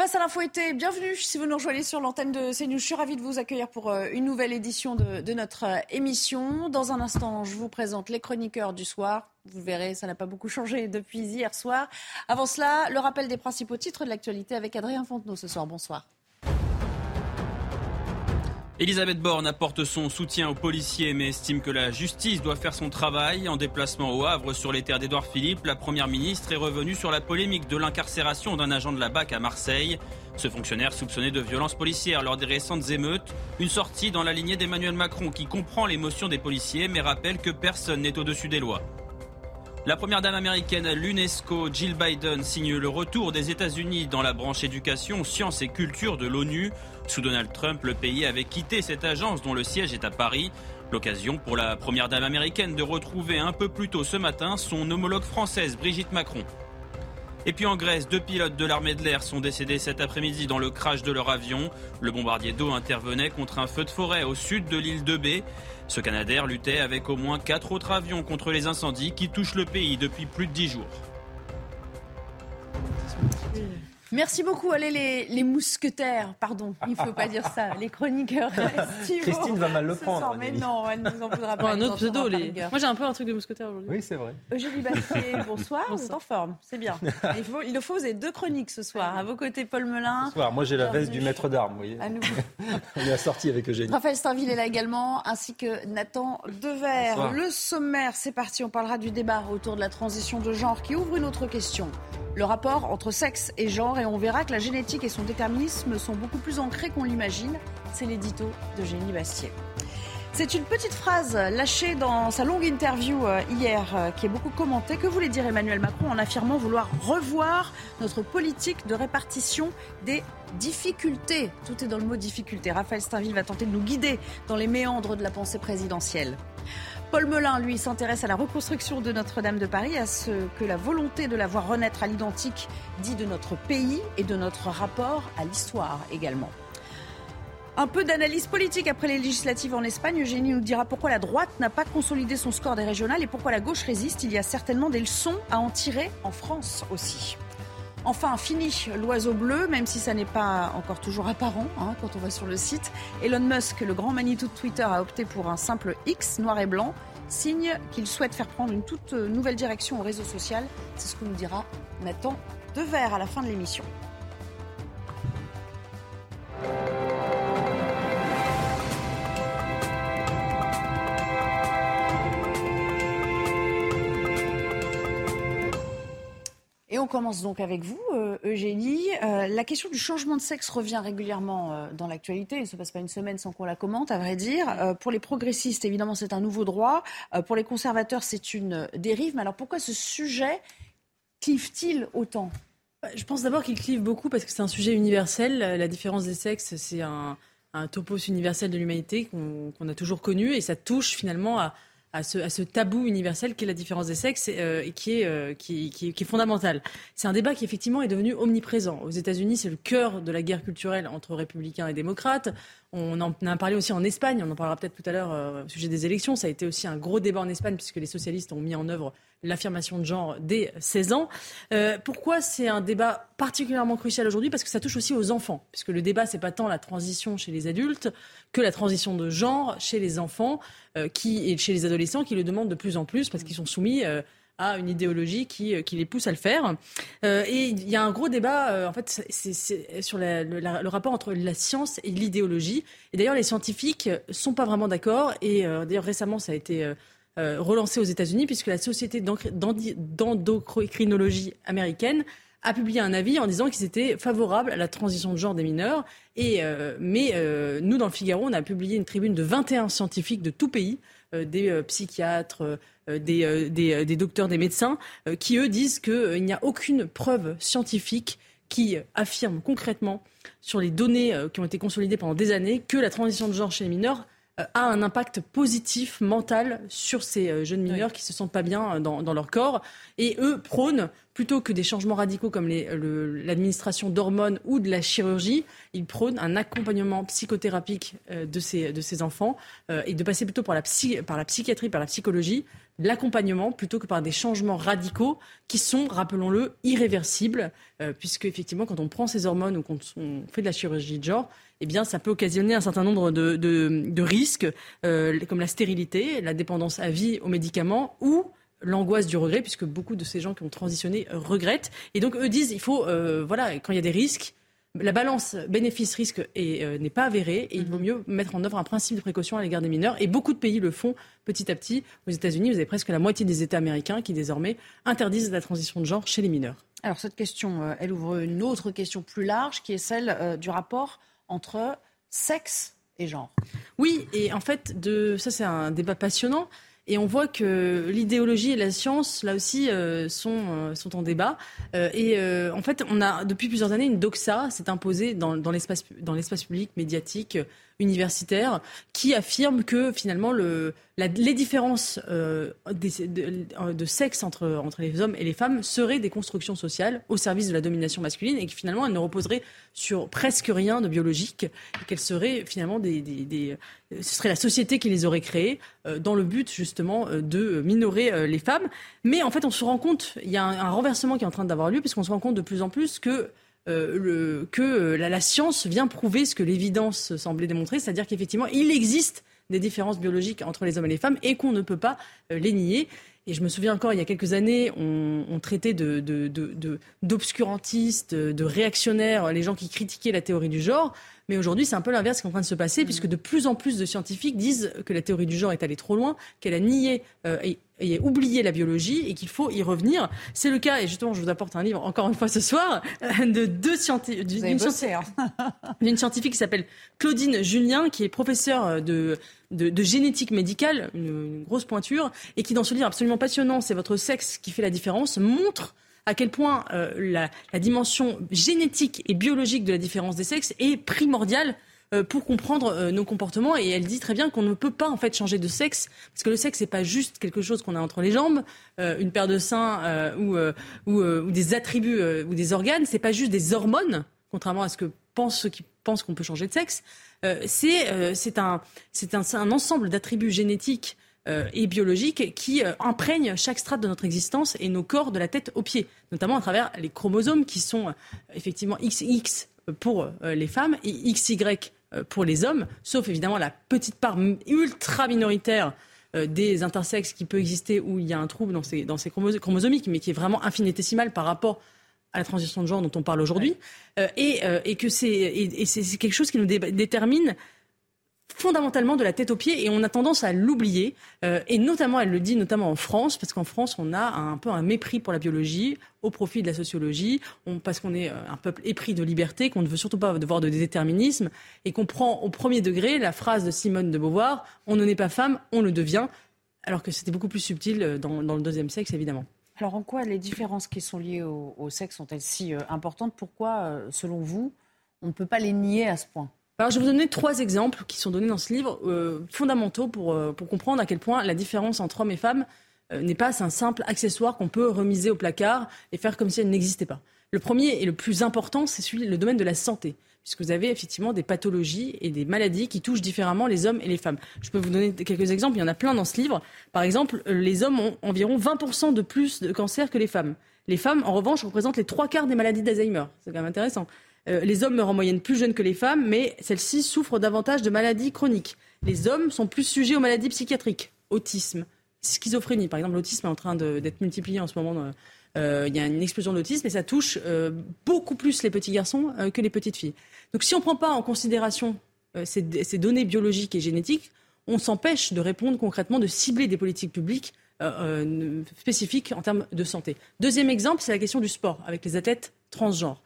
Face à l'info été, bienvenue si vous nous rejoignez sur l'antenne de CNews. Je suis ravie de vous accueillir pour euh, une nouvelle édition de, notre euh, émission. Dans un instant, je vous présente les chroniqueurs du soir. Vous verrez, ça n'a pas beaucoup changé depuis hier soir. Avant cela, le rappel des principaux titres de l'actualité avec Adrien Fontenot ce soir. Bonsoir. Elisabeth Borne apporte son soutien aux policiers mais estime que la justice doit faire son travail. En déplacement au Havre sur les terres d'Édouard Philippe, la Première ministre est revenue sur la polémique de l'incarcération d'un agent de la BAC à Marseille. Ce fonctionnaire soupçonné de violences policières lors des récentes émeutes, une sortie dans la lignée d'Emmanuel Macron qui comprend l'émotion des policiers mais rappelle que personne n'est au-dessus des lois. La première dame américaine à l'UNESCO, Jill Biden, signe le retour des États-Unis dans la branche éducation, sciences et culture de l'ONU. Sous Donald Trump, le pays avait quitté cette agence dont le siège est à Paris. L'occasion pour la première dame américaine de retrouver un peu plus tôt ce matin son homologue française, Brigitte Macron. Et puis en Grèce, deux pilotes de l'armée de l'air sont décédés cet après-midi dans le crash de leur avion. Le bombardier d'eau intervenait contre un feu de forêt au sud de l'île de B. Ce Canadair luttait avec au moins quatre autres avions contre les incendies qui touchent le pays depuis plus de dix jours. Merci beaucoup. Allez, les, les mousquetaires, pardon, il ne faut pas dire ça, les chroniqueurs. Christine va mal le prendre. mais non, elle ne nous en voudra pas. un autre pseudo. Les... Moi, j'ai un peu un truc de mousquetaire aujourd'hui. Oui, c'est vrai. Eugénie Bastier, bonsoir. Vous êtes en forme, c'est bien. Il, faut, il le faut, vous avez deux chroniques ce soir. À vos côtés, Paul Melun. Bonsoir. Moi, j'ai la veste du maître d'armes, vous voyez. À nous. On est assorti avec Eugénie. Raphaël Stainville est là également, ainsi que Nathan Dever. Le sommaire, c'est parti. On parlera du débat autour de la transition de genre qui ouvre une autre question le rapport entre sexe et genre et on verra que la génétique et son déterminisme sont beaucoup plus ancrés qu'on l'imagine. C'est l'édito de Génie Bastier. C'est une petite phrase lâchée dans sa longue interview euh, hier euh, qui est beaucoup commentée. Que voulait dire Emmanuel Macron en affirmant vouloir revoir notre politique de répartition des difficultés? Tout est dans le mot difficulté. Raphaël Stainville va tenter de nous guider dans les méandres de la pensée présidentielle. Paul Melun, lui, s'intéresse à la reconstruction de Notre-Dame de Paris, à ce que la volonté de la voir renaître à l'identique dit de notre pays et de notre rapport à l'histoire également. Un peu d'analyse politique après les législatives en Espagne. Eugénie nous dira pourquoi la droite n'a pas consolidé son score des régionales et pourquoi la gauche résiste. Il y a certainement des leçons à en tirer en France aussi. Enfin, fini l'oiseau bleu, même si ça n'est pas encore toujours apparent hein, quand on va sur le site. Elon Musk, le grand Manitou de Twitter, a opté pour un simple X noir et blanc, signe qu'il souhaite faire prendre une toute nouvelle direction au réseau social. C'est ce que nous dira Nathan Dever à la fin de l'émission. Et on commence donc avec vous, euh, Eugénie. Euh, la question du changement de sexe revient régulièrement euh, dans l'actualité. Il ne se passe pas une semaine sans qu'on la commente, à vrai dire. pour les progressistes, évidemment, c'est un nouveau droit. pour les conservateurs, c'est une dérive. Mais alors pourquoi ce sujet clive-t-il autant? Je pense d'abord qu'il clive beaucoup parce que c'est un sujet universel. La différence des sexes, c'est un, topos universel de l'humanité qu'on a toujours connu et ça touche finalement à à ce, tabou universel qui est la différence des sexes euh, et qui est, euh, qui, qui, est fondamental. C'est un débat qui effectivement est devenu omniprésent. Aux États-Unis, c'est le cœur de la guerre culturelle entre républicains et démocrates. On en a parlé aussi en Espagne, on en parlera peut-être tout à l'heure euh, au sujet des élections. Ça a été aussi un gros débat en Espagne puisque les socialistes ont mis en œuvre l'affirmation de genre dès 16 ans. Euh, pourquoi c'est un débat particulièrement crucial aujourd'hui? Parce que ça touche aussi aux enfants, puisque le débat, c'est pas tant la transition chez les adultes que la transition de genre chez les enfants euh, qui, et chez les adolescents qui le demandent de plus en plus parce qu'ils sont soumis euh, à une idéologie qui, les pousse à le faire. et il y a un gros débat, en fait, sur le, rapport entre la science et l'idéologie. Et d'ailleurs, les scientifiques sont pas vraiment d'accord. Et d'ailleurs, récemment, ça a été euh, relancé aux États-Unis, puisque la Société d'endocrinologie américaine a publié un avis en disant qu'ils étaient favorables à la transition de genre des mineurs. Et, euh, mais euh, nous, dans le Figaro, on a publié une tribune de 21 scientifiques de tout pays, des psychiatres, des, des, docteurs, des médecins, qui, eux, disent qu'il n'y a aucune preuve scientifique qui affirme concrètement sur les données qui ont été consolidées pendant des années que la transition de genre chez les mineurs a un impact positif mental sur ces euh, jeunes mineurs qui se sentent pas bien euh, dans, leur corps. Et eux prônent plutôt que des changements radicaux comme l'administration d'hormones ou de la chirurgie, il prône un accompagnement psychothérapique euh, de, ces, de ces enfants euh, et de passer plutôt par la, par la psychiatrie, par la psychologie, l'accompagnement plutôt que par des changements radicaux qui sont, rappelons-le, irréversibles, euh, puisque effectivement, quand on prend ces hormones ou quand on fait de la chirurgie de genre, eh bien, ça peut occasionner un certain nombre de, de, risques, comme la stérilité, la dépendance à vie aux médicaments ou l'angoisse du regret, puisque beaucoup de ces gens qui ont transitionné regrettent. Et donc, eux disent, il faut, euh, voilà, quand il y a des risques, la balance bénéfice-risque euh, n'est pas avérée et il vaut mhm. mieux mettre en œuvre un principe de précaution à l'égard des mineurs. Et beaucoup de pays le font petit à petit. Aux États-Unis, vous avez presque la moitié des États américains qui désormais interdisent la transition de genre chez les mineurs. Alors cette question, euh, elle ouvre une autre question plus large qui est celle du rapport entre sexe et genre. Oui, et en fait, ça c'est un débat passionnant. Et on voit que l'idéologie et la science, là aussi, euh, sont, euh, sont en débat. Euh, et en fait, on a depuis plusieurs années une doxa s'est imposée dans, dans l'espace public médiatique universitaire qui affirme que finalement le, les différences euh, de, sexe entre, les hommes et les femmes seraient des constructions sociales au service de la domination masculine et que finalement elles ne reposeraient sur presque rien de biologique et qu'elles seraient finalement des, ce serait la société qui les aurait créées euh, dans le but justement euh, de minorer les femmes. Mais en fait, on se rend compte, il y a un renversement qui est en train d'avoir lieu puisqu'on se rend compte de plus en plus que euh, que euh, la, science vient prouver ce que l'évidence semblait démontrer, c'est-à-dire qu'effectivement, il existe des différences biologiques entre les hommes et les femmes et qu'on ne peut pas euh, les nier. Et je me souviens encore, il y a quelques années, on, traitait d'obscurantistes, de, de, réactionnaires, les gens qui critiquaient la théorie du genre. Mais aujourd'hui, c'est un peu l'inverse qui est en train de se passer, puisque de plus en plus de scientifiques disent que la théorie du genre est allée trop loin, qu'elle a nié euh, et, oublié la biologie et qu'il faut y revenir. C'est le cas, et justement, je vous apporte un livre encore une fois ce soir, euh, de deux scientifiques, d'une hein. scientifique qui s'appelle Claudine Julien, qui est professeure euh, de, de, génétique médicale, une, grosse pointure, et qui, dans ce livre absolument passionnant, c'est votre sexe qui fait la différence, montre à quel point euh, la, dimension génétique et biologique de la différence des sexes est primordiale euh, pour comprendre euh, nos comportements et elle dit très bien qu'on ne peut pas en fait changer de sexe parce que le sexe n'est pas juste quelque chose qu'on a entre les jambes, une paire de seins ou, ou, des attributs ou des organes, c'est pas juste des hormones contrairement à ce que pensent ceux qui pensent qu'on peut changer de sexe. c'est un, un, ensemble d'attributs génétiques et biologiques qui euh, imprègnent chaque strate de notre existence et nos corps de la tête aux pieds, notamment à travers les chromosomes qui sont euh, effectivement XX pour les femmes et XY pour les hommes, sauf évidemment la petite part ultra minoritaire des intersexes qui peut exister où il y a un trouble dans ces, dans ces chromosomiques, mais qui est vraiment infinitésimal par rapport à la transition de genre dont on parle aujourd'hui, et, et, que c'est quelque chose qui nous détermine fondamentalement de la tête aux pieds et on a tendance à l'oublier. Euh, et notamment, elle le dit notamment en France, parce qu'en France, on a un peu un mépris pour la biologie au profit de la sociologie, parce qu'on est euh, un peuple épris de liberté, qu'on ne veut surtout pas devoir de déterminisme, et qu'on prend au premier degré la phrase de Simone de Beauvoir, on ne naît pas femme, on le devient, alors que c'était beaucoup plus subtil euh, dans, le deuxième sexe, évidemment. Alors en quoi les différences qui sont liées au, sexe sont-elles si importantes? Pourquoi, selon vous, on ne peut pas les nier à ce point? Alors, je vais vous donner trois exemples qui sont donnés dans ce livre, euh, fondamentaux pour, euh, pour comprendre à quel point la différence entre hommes et femmes euh, n'est pas un simple accessoire qu'on peut remiser au placard et faire comme si elle n'existait pas. Le premier et le plus important, c'est celui le domaine de la santé, puisque vous avez effectivement des pathologies et des maladies qui touchent différemment les hommes et les femmes. Je peux vous donner quelques exemples, il y en a plein dans ce livre. Par exemple, les hommes ont environ 20% de plus de cancer que les femmes. Les femmes, en revanche, représentent les trois quarts des maladies d'Alzheimer. C'est quand même intéressant. Euh, les hommes meurent en moyenne plus jeunes que les femmes, mais celles-ci souffrent davantage de maladies chroniques. Les hommes sont plus sujets aux maladies psychiatriques, autisme, schizophrénie. Par exemple, l'autisme est en train d'être multiplié en ce moment. Euh, il y a une explosion d'autisme et ça touche euh, beaucoup plus les petits garçons que les petites filles. Donc si on ne prend pas en considération ces, données biologiques et génétiques, on s'empêche de répondre concrètement, de cibler des politiques publiques spécifiques en termes de santé. Deuxième exemple, c'est la question du sport avec les athlètes transgenres.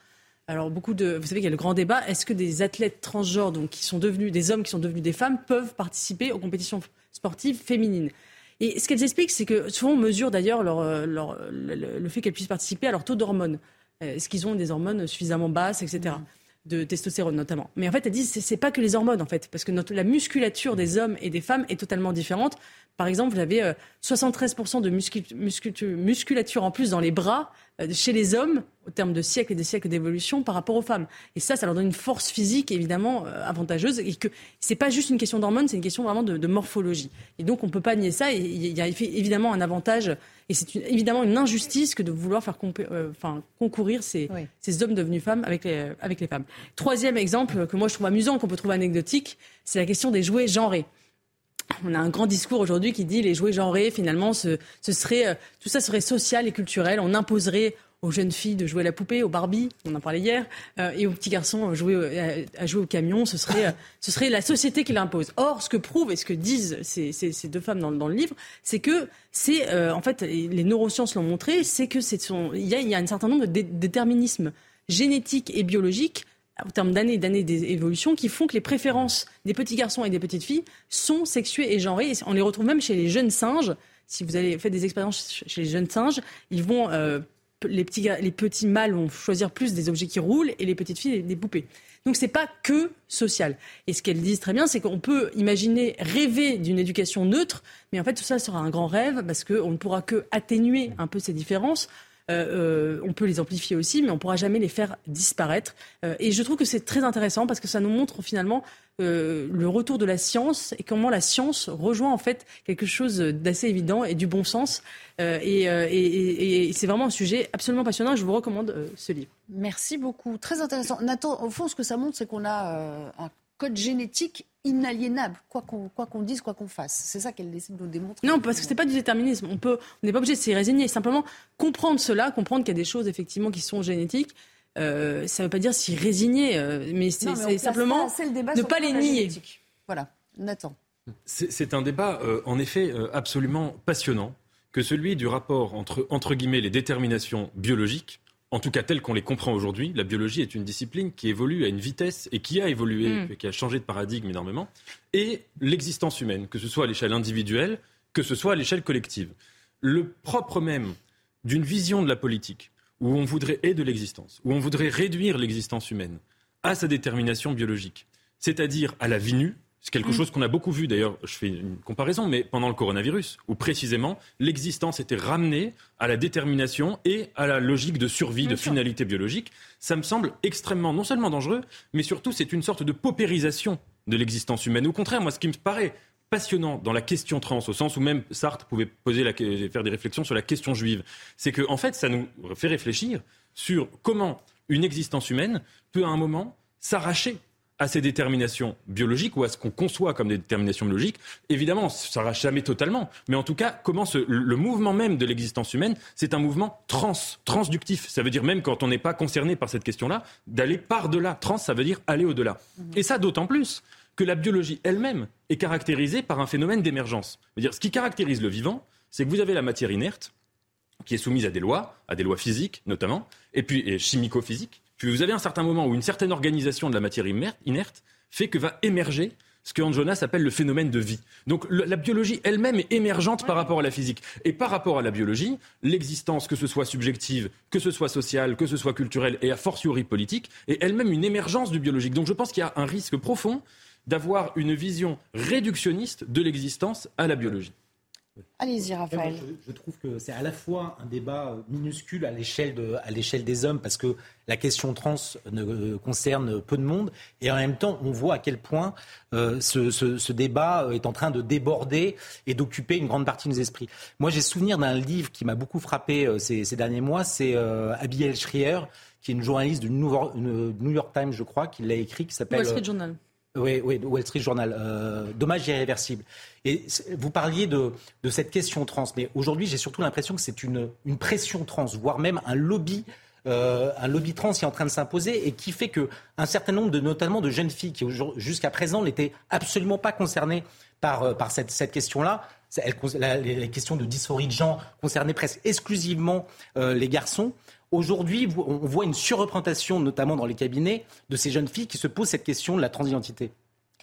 Alors beaucoup de, vous savez qu'il y a le grand débat. Est-ce que des athlètes transgenres, donc qui sont devenus des hommes, qui sont devenus des femmes, peuvent participer aux compétitions sportives féminines? Et ce qu'elles expliquent, c'est que souvent on mesure d'ailleurs leur, le, fait qu'elles puissent participer à leur taux d'hormones. Euh, est-ce qu'ils ont des hormones suffisamment basses, etc. De testostérone notamment. Mais en fait, elles disent c'est, c'est pas que les hormones en fait, parce que notre, la musculature des hommes et des femmes est totalement différente. Par exemple, vous avez 73% euh, de musculature en plus dans les bras chez les hommes au terme de siècles et des siècles d'évolution par rapport aux femmes. Et ça, ça leur donne une force physique évidemment euh, avantageuse et que c'est pas juste une question d'hormones, c'est une question vraiment de, morphologie. Et donc on peut pas nier ça. Et il y a évidemment un avantage et c'est évidemment une injustice que de vouloir faire euh, enfin, concourir ces, ces, hommes devenus femmes avec les, avec les femmes. Troisième exemple que moi je trouve amusant, qu'on peut trouver anecdotique, c'est la question des jouets genrés on a un grand discours aujourd'hui qui dit les jouets genrés, finalement, ce, serait, euh, tout ça serait social et culturel. On imposerait aux jeunes filles de jouer à la poupée, aux Barbie, on en parlait hier, euh, et aux petits garçons à jouer, à, jouer au camion. Ce serait, euh, ce serait la société qui l'impose. Or, ce que prouvent et ce que disent ces, deux femmes dans, le livre, c'est que c'est, en fait, les neurosciences l'ont montré, c'est que c'est il y, y a, un certain nombre de déterminismes génétiques et biologiques en termes d'années et d'années d'évolution qui font que les préférences des petits garçons et des petites filles sont sexuées et genrées. on les retrouve même chez les jeunes singes. Si vous avez fait des expériences chez les jeunes singes, ils vont, euh, les, petits, les petits mâles vont choisir plus des objets qui roulent et les petites filles des poupées. Donc c'est pas que social. Et ce qu'elles disent très bien, c'est qu'on peut imaginer rêver d'une éducation neutre, mais en fait tout ça sera un grand rêve parce qu'on ne pourra que atténuer un peu ces différences euh, euh, on peut les amplifier aussi, mais on ne pourra jamais les faire disparaître. Euh, et je trouve que c'est très intéressant parce que ça nous montre finalement le retour de la science et comment la science rejoint en fait quelque chose d'assez évident et du bon sens. et, c'est vraiment un sujet absolument passionnant. Je vous recommande ce livre. Merci beaucoup. Très intéressant. Nathan, au fond, ce que ça montre, c'est qu'on a un code génétique inaliénable, quoi qu'on quoi qu'on dise, quoi qu'on fasse. C'est ça qu'elle essaie de nous démontrer. Non, parce que c'est pas du déterminisme. On peut, on n'est pas obligé de s'y résigner. Simplement comprendre cela, comprendre qu'il y a des choses effectivement qui sont génétiques. Euh, ça ne veut pas dire s'y résigner, euh, mais c'est simplement ne pas les nier. Voilà, Nathan. C'est un débat, euh, en effet, absolument passionnant, que celui du rapport entre, entre guillemets, les déterminations biologiques en tout cas tel qu'on les comprend aujourd'hui, la biologie est une discipline qui évolue à une vitesse et qui a évolué, mm. et qui a changé de paradigme énormément, et l'existence humaine, que ce soit à l'échelle individuelle, que ce soit à l'échelle collective. Le propre même d'une vision de la politique, où on voudrait aider l'existence, où on voudrait réduire l'existence humaine à sa détermination biologique, c'est-à-dire à la vie nue, c'est quelque mm. chose qu'on a beaucoup vu, d'ailleurs, je fais une comparaison, mais pendant le coronavirus, où précisément l'existence était ramenée à la détermination et à la logique de survie, de finalité biologique. Ça me semble extrêmement, non seulement dangereux, mais surtout c'est une sorte de paupérisation de l'existence humaine. Au contraire, moi, ce qui me paraît passionnant dans la question trans, au sens où même Sartre pouvait poser la, faire des réflexions sur la question juive, c'est que en fait, ça nous fait réfléchir sur comment une existence humaine peut à un moment s'arracher à ces déterminations biologiques ou à ce qu'on conçoit comme des déterminations biologiques. Évidemment, ça ne jamais totalement, mais en tout cas, comment le mouvement même de l'existence humaine, c'est un mouvement trans, transductif. Ça veut dire même quand on n'est pas concerné par cette question-là, d'aller par-delà. Trans, ça veut dire aller au-delà. Mhm. Et ça d'autant plus que la biologie elle-même est caractérisée par un phénomène d'émergence. Ce qui caractérise le vivant, c'est que vous avez la matière inerte, qui est soumise à des lois, à des lois physiques notamment, et puis chimico-physiques, vous avez un certain moment où une certaine organisation de la matière inerte fait que va émerger ce que Jonas appelle le phénomène de vie. Donc la biologie elle-même est émergente par rapport à la physique. Et par rapport à la biologie, l'existence, que ce soit subjective, que ce soit sociale, que ce soit culturelle et a fortiori politique, est elle-même une émergence du biologique. Donc je pense qu'il y a un risque profond d'avoir une vision réductionniste de l'existence à la biologie. Allez-y, Raphaël. Je, trouve que c'est à la fois un débat euh, minuscule à l'échelle, des hommes, parce que la question trans ne euh, concerne peu de monde, et en même temps, on voit à quel point euh, ce, débat est en train de déborder et d'occuper une grande partie de nos esprits. Moi, j'ai souvenir d'un livre qui m'a beaucoup frappé ces, derniers mois, c'est Abigail Schreier, qui est une journaliste du New York, Times, je crois, qui l'a écrit, qui s'appelle... Wall Street Journal. Oui, oui, Wall Street Journal. Euh, dommage irréversible. Et vous parliez de, de cette question trans, mais aujourd'hui, j'ai surtout l'impression que c'est une, une pression trans, voire même un lobby euh, un lobby trans qui est en train de s'imposer et qui fait que un certain nombre de notamment de jeunes filles qui jusqu'à présent n'étaient absolument pas concernées par, euh, par cette, cette question-là. Les questions de dysphorie de genre concernaient presque exclusivement euh, les garçons. Aujourd'hui, on voit une surreprésentation, notamment dans les cabinets, de ces jeunes filles qui se posent cette question de la transidentité.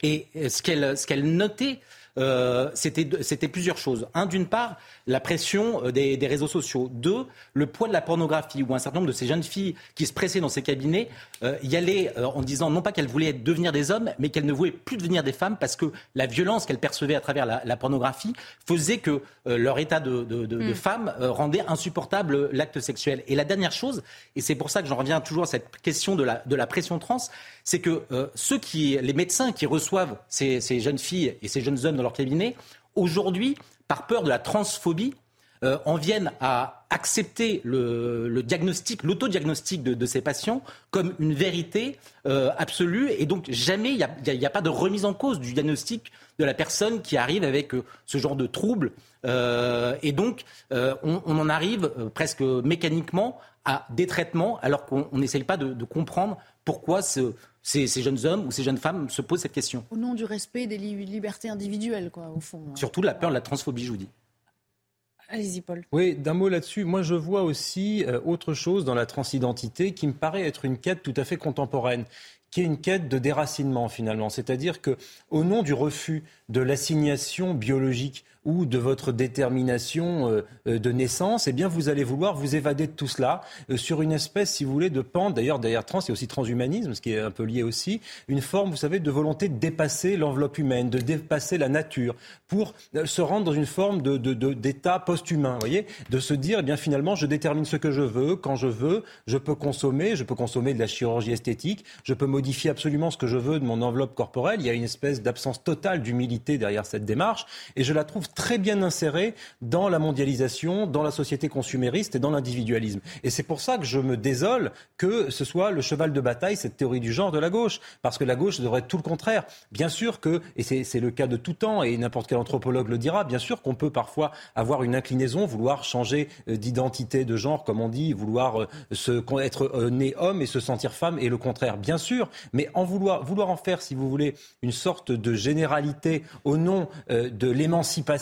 Et ce qu'elle ce qu'elle notait euh, c'était plusieurs choses. Un, d'une part, la pression euh, des, réseaux sociaux. Deux, le poids de la pornographie, où un certain nombre de ces jeunes filles qui se pressaient dans ces cabinets euh, y allaient en disant non pas qu'elles voulaient devenir des hommes, mais qu'elles ne voulaient plus devenir des femmes parce que la violence qu'elles percevaient à travers la, pornographie faisait que leur état de, de, mm. femme rendait insupportable l'acte sexuel. Et la dernière chose, et c'est pour ça que j'en reviens toujours à cette question de la, de la pression trans, c'est que ceux qui, les médecins qui reçoivent ces, ces jeunes filles et ces jeunes hommes leur cabinet, aujourd'hui, par peur de la transphobie, euh, en viennent à accepter le, diagnostic, l'autodiagnostic de, de, ces patients comme une vérité euh, absolue. Et donc, jamais il n'y a, pas de remise en cause du diagnostic de la personne qui arrive avec euh, ce genre de trouble. et donc, on, en arrive presque mécaniquement à des traitements alors qu'on n'essaye pas de comprendre pourquoi ce, ces, jeunes hommes ou ces jeunes femmes se posent cette question. Au nom du respect des libertés individuelles, quoi, au fond. Surtout la peur de la transphobie, je vous dis. Allez-y, Paul. Oui, d'un mot là-dessus. Moi, je vois aussi euh, autre chose dans la transidentité qui me paraît être une quête tout à fait contemporaine qui est une quête de déracinement finalement, c'est-à-dire que au nom du refus de l'assignation biologique ou de votre détermination euh, euh, de naissance, eh bien, vous allez vouloir vous évader de tout cela euh, sur une espèce, si vous voulez, de pente. D'ailleurs, derrière trans, il y a aussi transhumanisme, ce qui est un peu lié aussi. Une forme, vous savez, de volonté de dépasser l'enveloppe humaine, de dépasser la nature, pour se rendre dans une forme d'état post-humain, voyez, de se dire, eh bien, finalement, je détermine ce que je veux, quand je veux, je peux consommer, je peux consommer de la chirurgie esthétique, je peux modifier absolument ce que je veux de mon enveloppe corporelle. Il y a une espèce d'absence totale d'humilité derrière cette démarche, et je la trouve très bien inséré dans la mondialisation, dans la société consumériste et dans l'individualisme. Et c'est pour ça que je me désole que ce soit le cheval de bataille, cette théorie du genre de la gauche. Parce que la gauche devrait être tout le contraire. Bien sûr que, et c'est le cas de tout temps, et n'importe quel anthropologue le dira, bien sûr qu'on peut parfois avoir une inclinaison, vouloir changer euh, d'identité de genre, comme on dit, vouloir euh, se, être euh, né homme et se sentir femme, et le contraire, bien sûr. Mais en vouloir, vouloir en faire, si vous voulez, une sorte de généralité au nom de l'émancipation,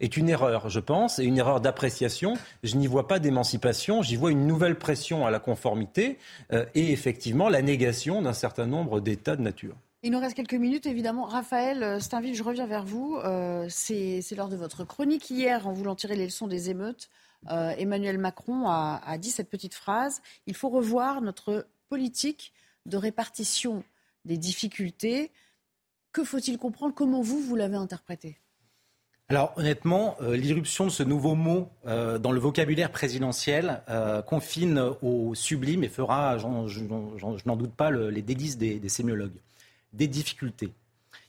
est une erreur, je pense, et une erreur d'appréciation. Je n'y vois pas d'émancipation, j'y vois une nouvelle pression à la conformité euh, et effectivement la négation d'un certain nombre d'états de nature. Il nous reste quelques minutes, évidemment. Raphaël euh, Steinville, je reviens vers vous. Euh, c'est lors de votre chronique hier, en voulant tirer les leçons des émeutes, Emmanuel Macron a, a, dit cette petite phrase il faut revoir notre politique de répartition des difficultés. Que faut-il comprendre? Comment vous, vous l'avez interprété alors honnêtement, euh, l'irruption de ce nouveau mot euh, dans le vocabulaire présidentiel euh, confine au sublime et fera, je n'en doute pas, les délices des, des, sémiologues. Des difficultés.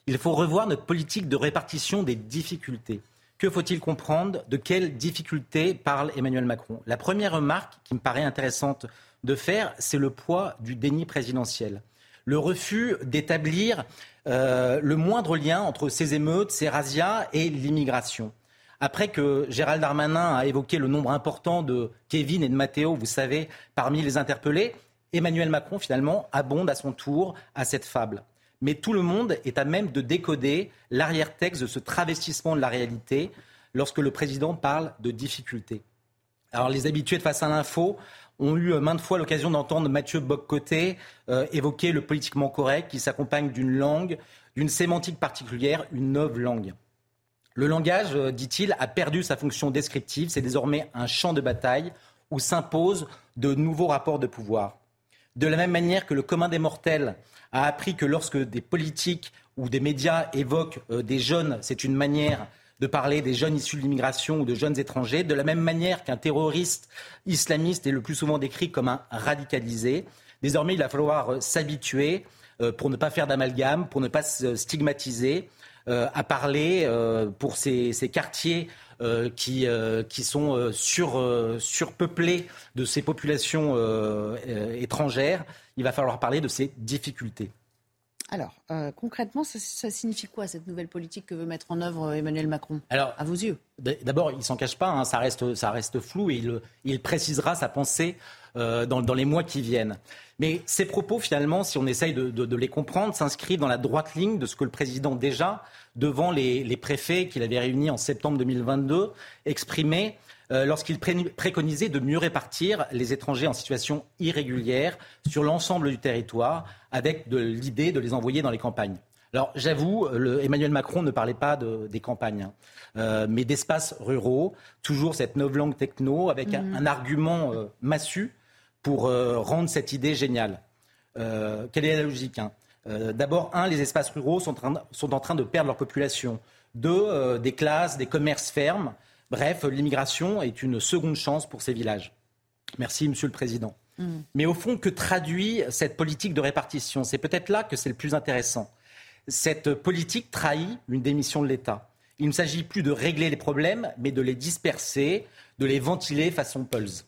Il faut revoir notre politique de répartition des difficultés. Que faut-il comprendre? De quelles difficultés parle Emmanuel Macron? La première remarque qui me paraît intéressante de faire, c'est le poids du déni présidentiel. Le refus d'établir euh, le moindre lien entre ces émeutes, ces razzias et l'immigration. Après que Gérald Darmanin a évoqué le nombre important de Kevin et de Matteo, vous savez, parmi les interpellés, Emmanuel Macron, finalement, abonde à son tour à cette fable. Mais tout le monde est à même de décoder l'arrière-texte de ce travestissement de la réalité lorsque le président parle de difficultés. Alors les habitués de face à l'info ont eu maintes fois l'occasion d'entendre Mathieu Boccoté euh, évoquer le politiquement correct qui s'accompagne d'une langue, d'une sémantique particulière, une nouvelle langue. Le langage, euh, dit-il, a perdu sa fonction descriptive. C'est désormais un champ de bataille où s'imposent de nouveaux rapports de pouvoir. De la même manière que le commun des mortels a appris que lorsque des politiques ou des médias évoquent euh, des jeunes, c'est une manière de parler des jeunes issus de l'immigration ou de jeunes étrangers, de la même manière qu'un terroriste islamiste est le plus souvent décrit comme un radicalisé. Désormais, il va falloir euh, s'habituer euh, pour ne pas faire d'amalgame, pour ne pas se stigmatiser, euh, à parler pour ces, quartiers qui, sont sur, surpeuplés de ces populations étrangères. Il va falloir parler de ces difficultés. Alors, euh, concrètement, ça, signifie quoi cette nouvelle politique que veut mettre en œuvre euh, Emmanuel Macron? Alors, à vos yeux D'abord, il s'en cache pas, hein, ça, reste, ça reste flou et il, précisera sa pensée euh, dans, les mois qui viennent. Mais ces propos, finalement, si on essaye de, les comprendre, s'inscrivent dans la droite ligne de ce que le président déjà, devant les, les préfets qu'il avait réunis en septembre 2022, exprimait euh, lorsqu'il préconisait de mieux répartir les étrangers en situation irrégulière sur l'ensemble du territoire, avec l'idée de les envoyer dans les campagnes. Alors j'avoue, Emmanuel Macron ne parlait pas de, des campagnes, hein. euh, mais d'espaces ruraux, toujours cette langue techno avec mhm. un, argument euh, massu pour rendre cette idée géniale. quelle est la logique hein? D'abord, un, les espaces ruraux sont, sont, en train de perdre leur population. Deux, des classes, des commerces ferment. Bref, l'immigration est une seconde chance pour ces villages. Merci, Monsieur le Président. Mm. Mais au fond, que traduit cette politique de répartition? C'est peut-être là que c'est le plus intéressant. Cette politique trahit une démission de l'État. Il ne s'agit plus de régler les problèmes, mais de les disperser, de les ventiler façon Pulse.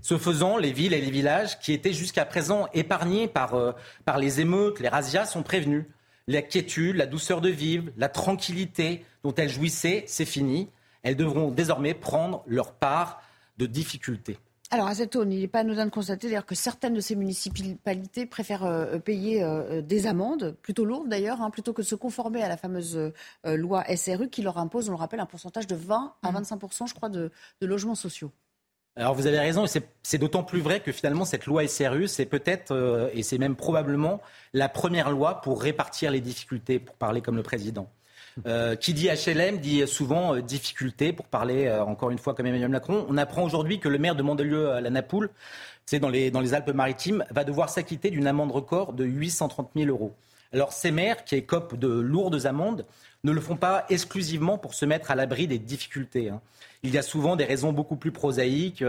Ce faisant, les villes et les villages qui étaient jusqu'à présent épargnés par, euh, par les émeutes, les razzias, sont prévenus. La quiétude, la douceur de vivre, la tranquillité dont elles jouissaient, c'est fini. Elles devront désormais prendre leur part de difficultés. Alors à cette aune, il n'est pas anodin de constater d'ailleurs que certaines de ces municipalités préfèrent euh, payer euh, des amendes, plutôt lourdes d'ailleurs, hein, plutôt que de se conformer à la fameuse euh, loi SRU qui leur impose, on le rappelle, un pourcentage de 20 à 25 mmh. je crois, de, logements sociaux. Alors vous avez raison, et c'est d'autant plus vrai que finalement cette loi SRU, c'est peut-être, et c'est même probablement, la première loi pour répartir les difficultés, pour parler comme le président. Euh, qui dit HLM dit souvent euh, difficulté, pour parler euh, encore une fois comme Emmanuel Macron. On apprend aujourd'hui que le maire de Mandelieu à la Napoule, c'est dans les, Alpes-Maritimes, va devoir s'acquitter d'une amende record de 830 000 euros. Alors ces maires qui écopent de lourdes amendes ne le font pas exclusivement pour se mettre à l'abri des difficultés. Hein. Il y a souvent des raisons beaucoup plus prosaïques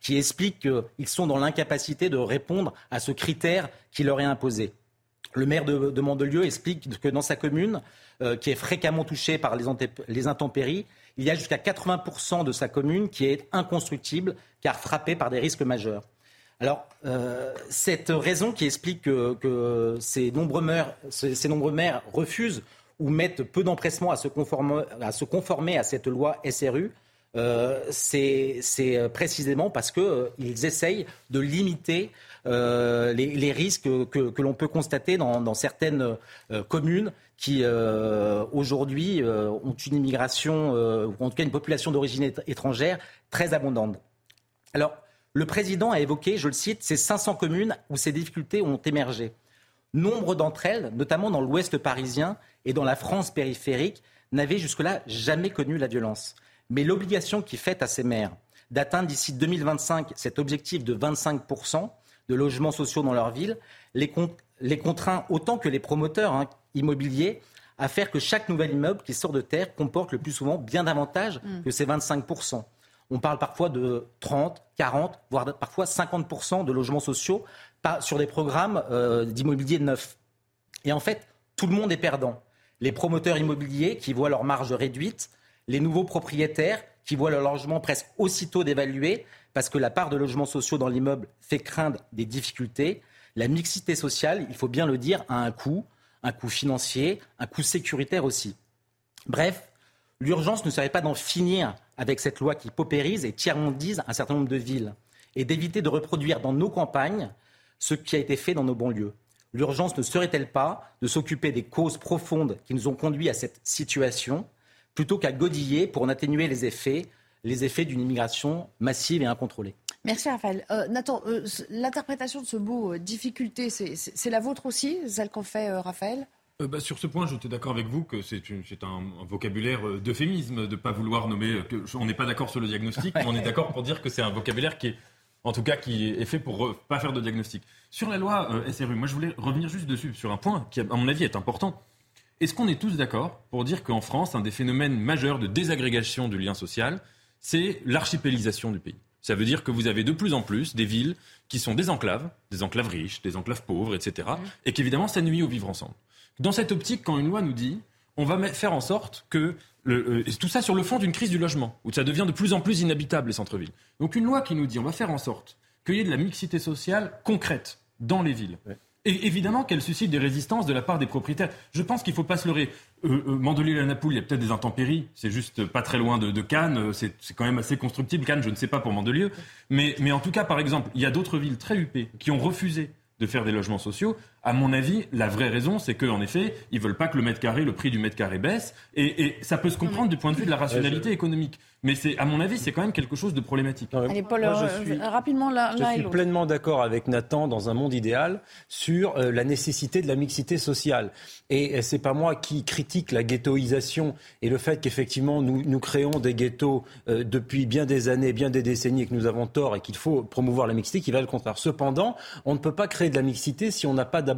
qui expliquent qu'ils sont dans l'incapacité de répondre à ce critère qui leur est imposé. Le maire de, de Mandelieu explique que dans sa commune, euh, qui est fréquemment touché par les, intempéries. Il y a jusqu'à 80% de sa commune qui est inconstructible car frappée par des risques majeurs. Alors, euh, cette raison qui explique que, ces, nombreux maires, refusent ou mettent peu d'empressement à, se conformer à cette loi SRU, euh, c'est précisément parce qu'ils essayent de limiter les, risques que, l'on peut constater dans certaines communes qui euh, aujourd'hui euh, ont une immigration, euh, ou en tout cas une population d'origine étrangère très abondante. Alors, le président a évoqué, je le cite, ces 500 communes où ces difficultés ont émergé. Nombre d'entre elles, notamment dans l'ouest parisien et dans la France périphérique, n'avaient jusque-là jamais connu la violence. Mais l'obligation qui est faite à ces maires d'atteindre d'ici 2025 cet objectif de 25% de logements sociaux dans leur ville les, les contraint autant que les promoteurs hein, immobiliers à faire que chaque nouvel immeuble qui sort de terre comporte le plus souvent bien davantage mm. que ces 25%. On parle parfois de 30, 40, voire parfois 50% de logements sociaux sur des programmes euh, d'immobilier neuf. Et en fait, tout le monde est perdant. Les promoteurs immobiliers qui voient leur marge réduite, les nouveaux propriétaires qui voient leur logement presque aussitôt dévalué parce que la part de logements sociaux dans l'immeuble fait craindre des difficultés. La mixité sociale, il faut bien le dire, a un coût un coût financier, un coût sécuritaire aussi. Bref, l'urgence ne serait pas d'en finir avec cette loi qui paupérise et tiers-mondise un certain nombre de villes et d'éviter de reproduire dans nos campagnes ce qui a été fait dans nos banlieues. L'urgence ne serait-elle pas de s'occuper des causes profondes qui nous ont conduits à cette situation? Plutôt qu'à godiller pour en atténuer les effets, les effets d'une immigration massive et incontrôlée Merci Raphaël. Euh, Nathan, euh, l'interprétation de ce mot euh, difficulté, c'est la vôtre aussi, celle qu'en fait Raphaël? Bah, sur ce point, j'étais d'accord avec vous que c'est un, vocabulaire d'euphémisme de ne pas vouloir nommer. Que, on n'est pas d'accord sur le diagnostic, mais on est d'accord pour dire que c'est un vocabulaire qui est, en tout cas, qui est fait pour ne pas faire de diagnostic. Sur la loi SRU, moi je voulais revenir juste dessus, sur un point qui, à mon avis, est important. Est-ce qu'on est tous d'accord pour dire qu'en France, un des phénomènes majeurs de désagrégation du lien social, c'est l'archipélisation du pays? Ça veut dire que vous avez de plus en plus des villes qui sont des enclaves, des enclaves riches, des enclaves pauvres, etc. Et qu'évidemment, ça nuit au vivre ensemble. Dans cette optique, quand une loi nous dit on va faire en sorte que le, euh, tout ça sur le fond d'une crise du logement, où ça devient de plus en plus inhabitable les centres-villes. Donc une loi qui nous dit on va faire en sorte qu'il y ait de la mixité sociale concrète dans les villes. Et évidemment qu'elle suscite des résistances de la part des propriétaires. Je pense qu'il ne faut pas se leurrer. Euh, euh, la Napoule, il y a peut-être des intempéries. C'est juste pas très loin de, Cannes. Euh, c'est quand même assez constructible. Cannes, je ne sais pas pour Mandelieu. Mais, mais en tout cas, par exemple, il y a d'autres villes très huppées qui ont refusé de faire des logements sociaux. À mon avis, la vraie raison, c'est qu'en effet, ils veulent pas que le mètre carré, le prix du mètre carré baisse. Et, ça peut se comprendre du point de vue de la rationalité économique. Mais c'est, à mon avis, c'est quand même quelque chose de problématique. Allez, Paul, euh, rapidement, là, Je suis pleinement d'accord avec Nathan dans un monde idéal sur euh, la nécessité de la mixité sociale. Et c'est pas moi qui critique la ghettoisation et le fait qu'effectivement nous, nous créons des ghettos euh, depuis bien des années, bien des décennies et que nous avons tort et qu'il faut promouvoir la mixité qui va le contraire. Cependant, on ne peut pas créer de la mixité si on n'a pas d'abord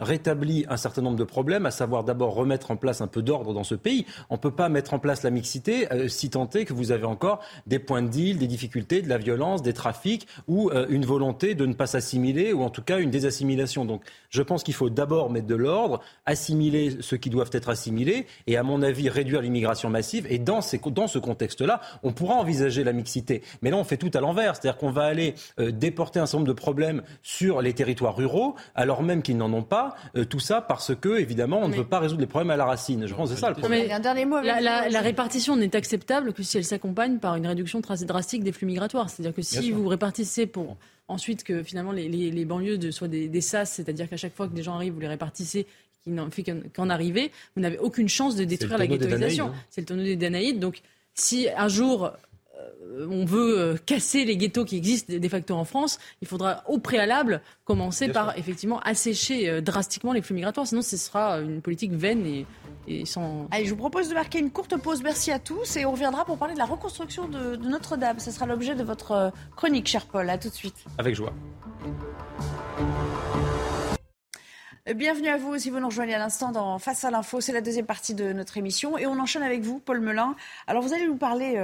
rétabli un certain nombre de problèmes, à savoir d'abord remettre en place un peu d'ordre dans ce pays. On ne peut pas mettre en place la mixité si tant est que vous avez encore des points de deal, des difficultés, de la violence, des trafics ou euh, une volonté de ne pas s'assimiler ou en tout cas une désassimilation. Donc je pense qu'il faut d'abord mettre de l'ordre, assimiler ceux qui doivent être assimilés et à mon avis réduire l'immigration massive. Et dans, ces, dans ce contexte-là, on pourra envisager la mixité. Mais là, on fait tout à l'envers. C'est-à-dire qu'on va aller euh, déporter un certain nombre de problèmes sur les territoires ruraux alors même qu'ils n'en ont pas. Euh, tout ça parce que, évidemment, on ne veut pas résoudre les problèmes à la racine. Je pense que c'est ça le problème. un dernier mot. La, la répartition n'est acceptable que si elle s'accompagne par une réduction drastique des flux migratoires. C'est-à-dire que si vous répartissez pour ensuite que finalement les, banlieues de, soient des, sas, c'est-à-dire qu'à chaque fois que des gens arrivent, vous les répartissez qui n'en fait qu'en arriver, vous n'avez aucune chance de détruire la ghettoisation. Hein. C'est le tonneau des Danaïdes. Donc, si un jour on veut euh, casser les ghettos qui existent de facto en France, il faudra au préalable commencer par effectivement assécher euh, drastiquement les flux migratoires. Sinon, ce sera une politique vaine et, et, sans. Allez, je vous propose de marquer une courte pause. Merci à tous et on reviendra pour parler de la reconstruction de, de Notre-Dame. Ce sera l'objet de votre chronique, cher Paul. À tout de suite. Avec joie. Bienvenue à vous si vous nous rejoignez à l'instant dans Face à l'info. C'est la deuxième partie de notre émission et on enchaîne avec vous, Paul Melun. Alors vous allez nous parler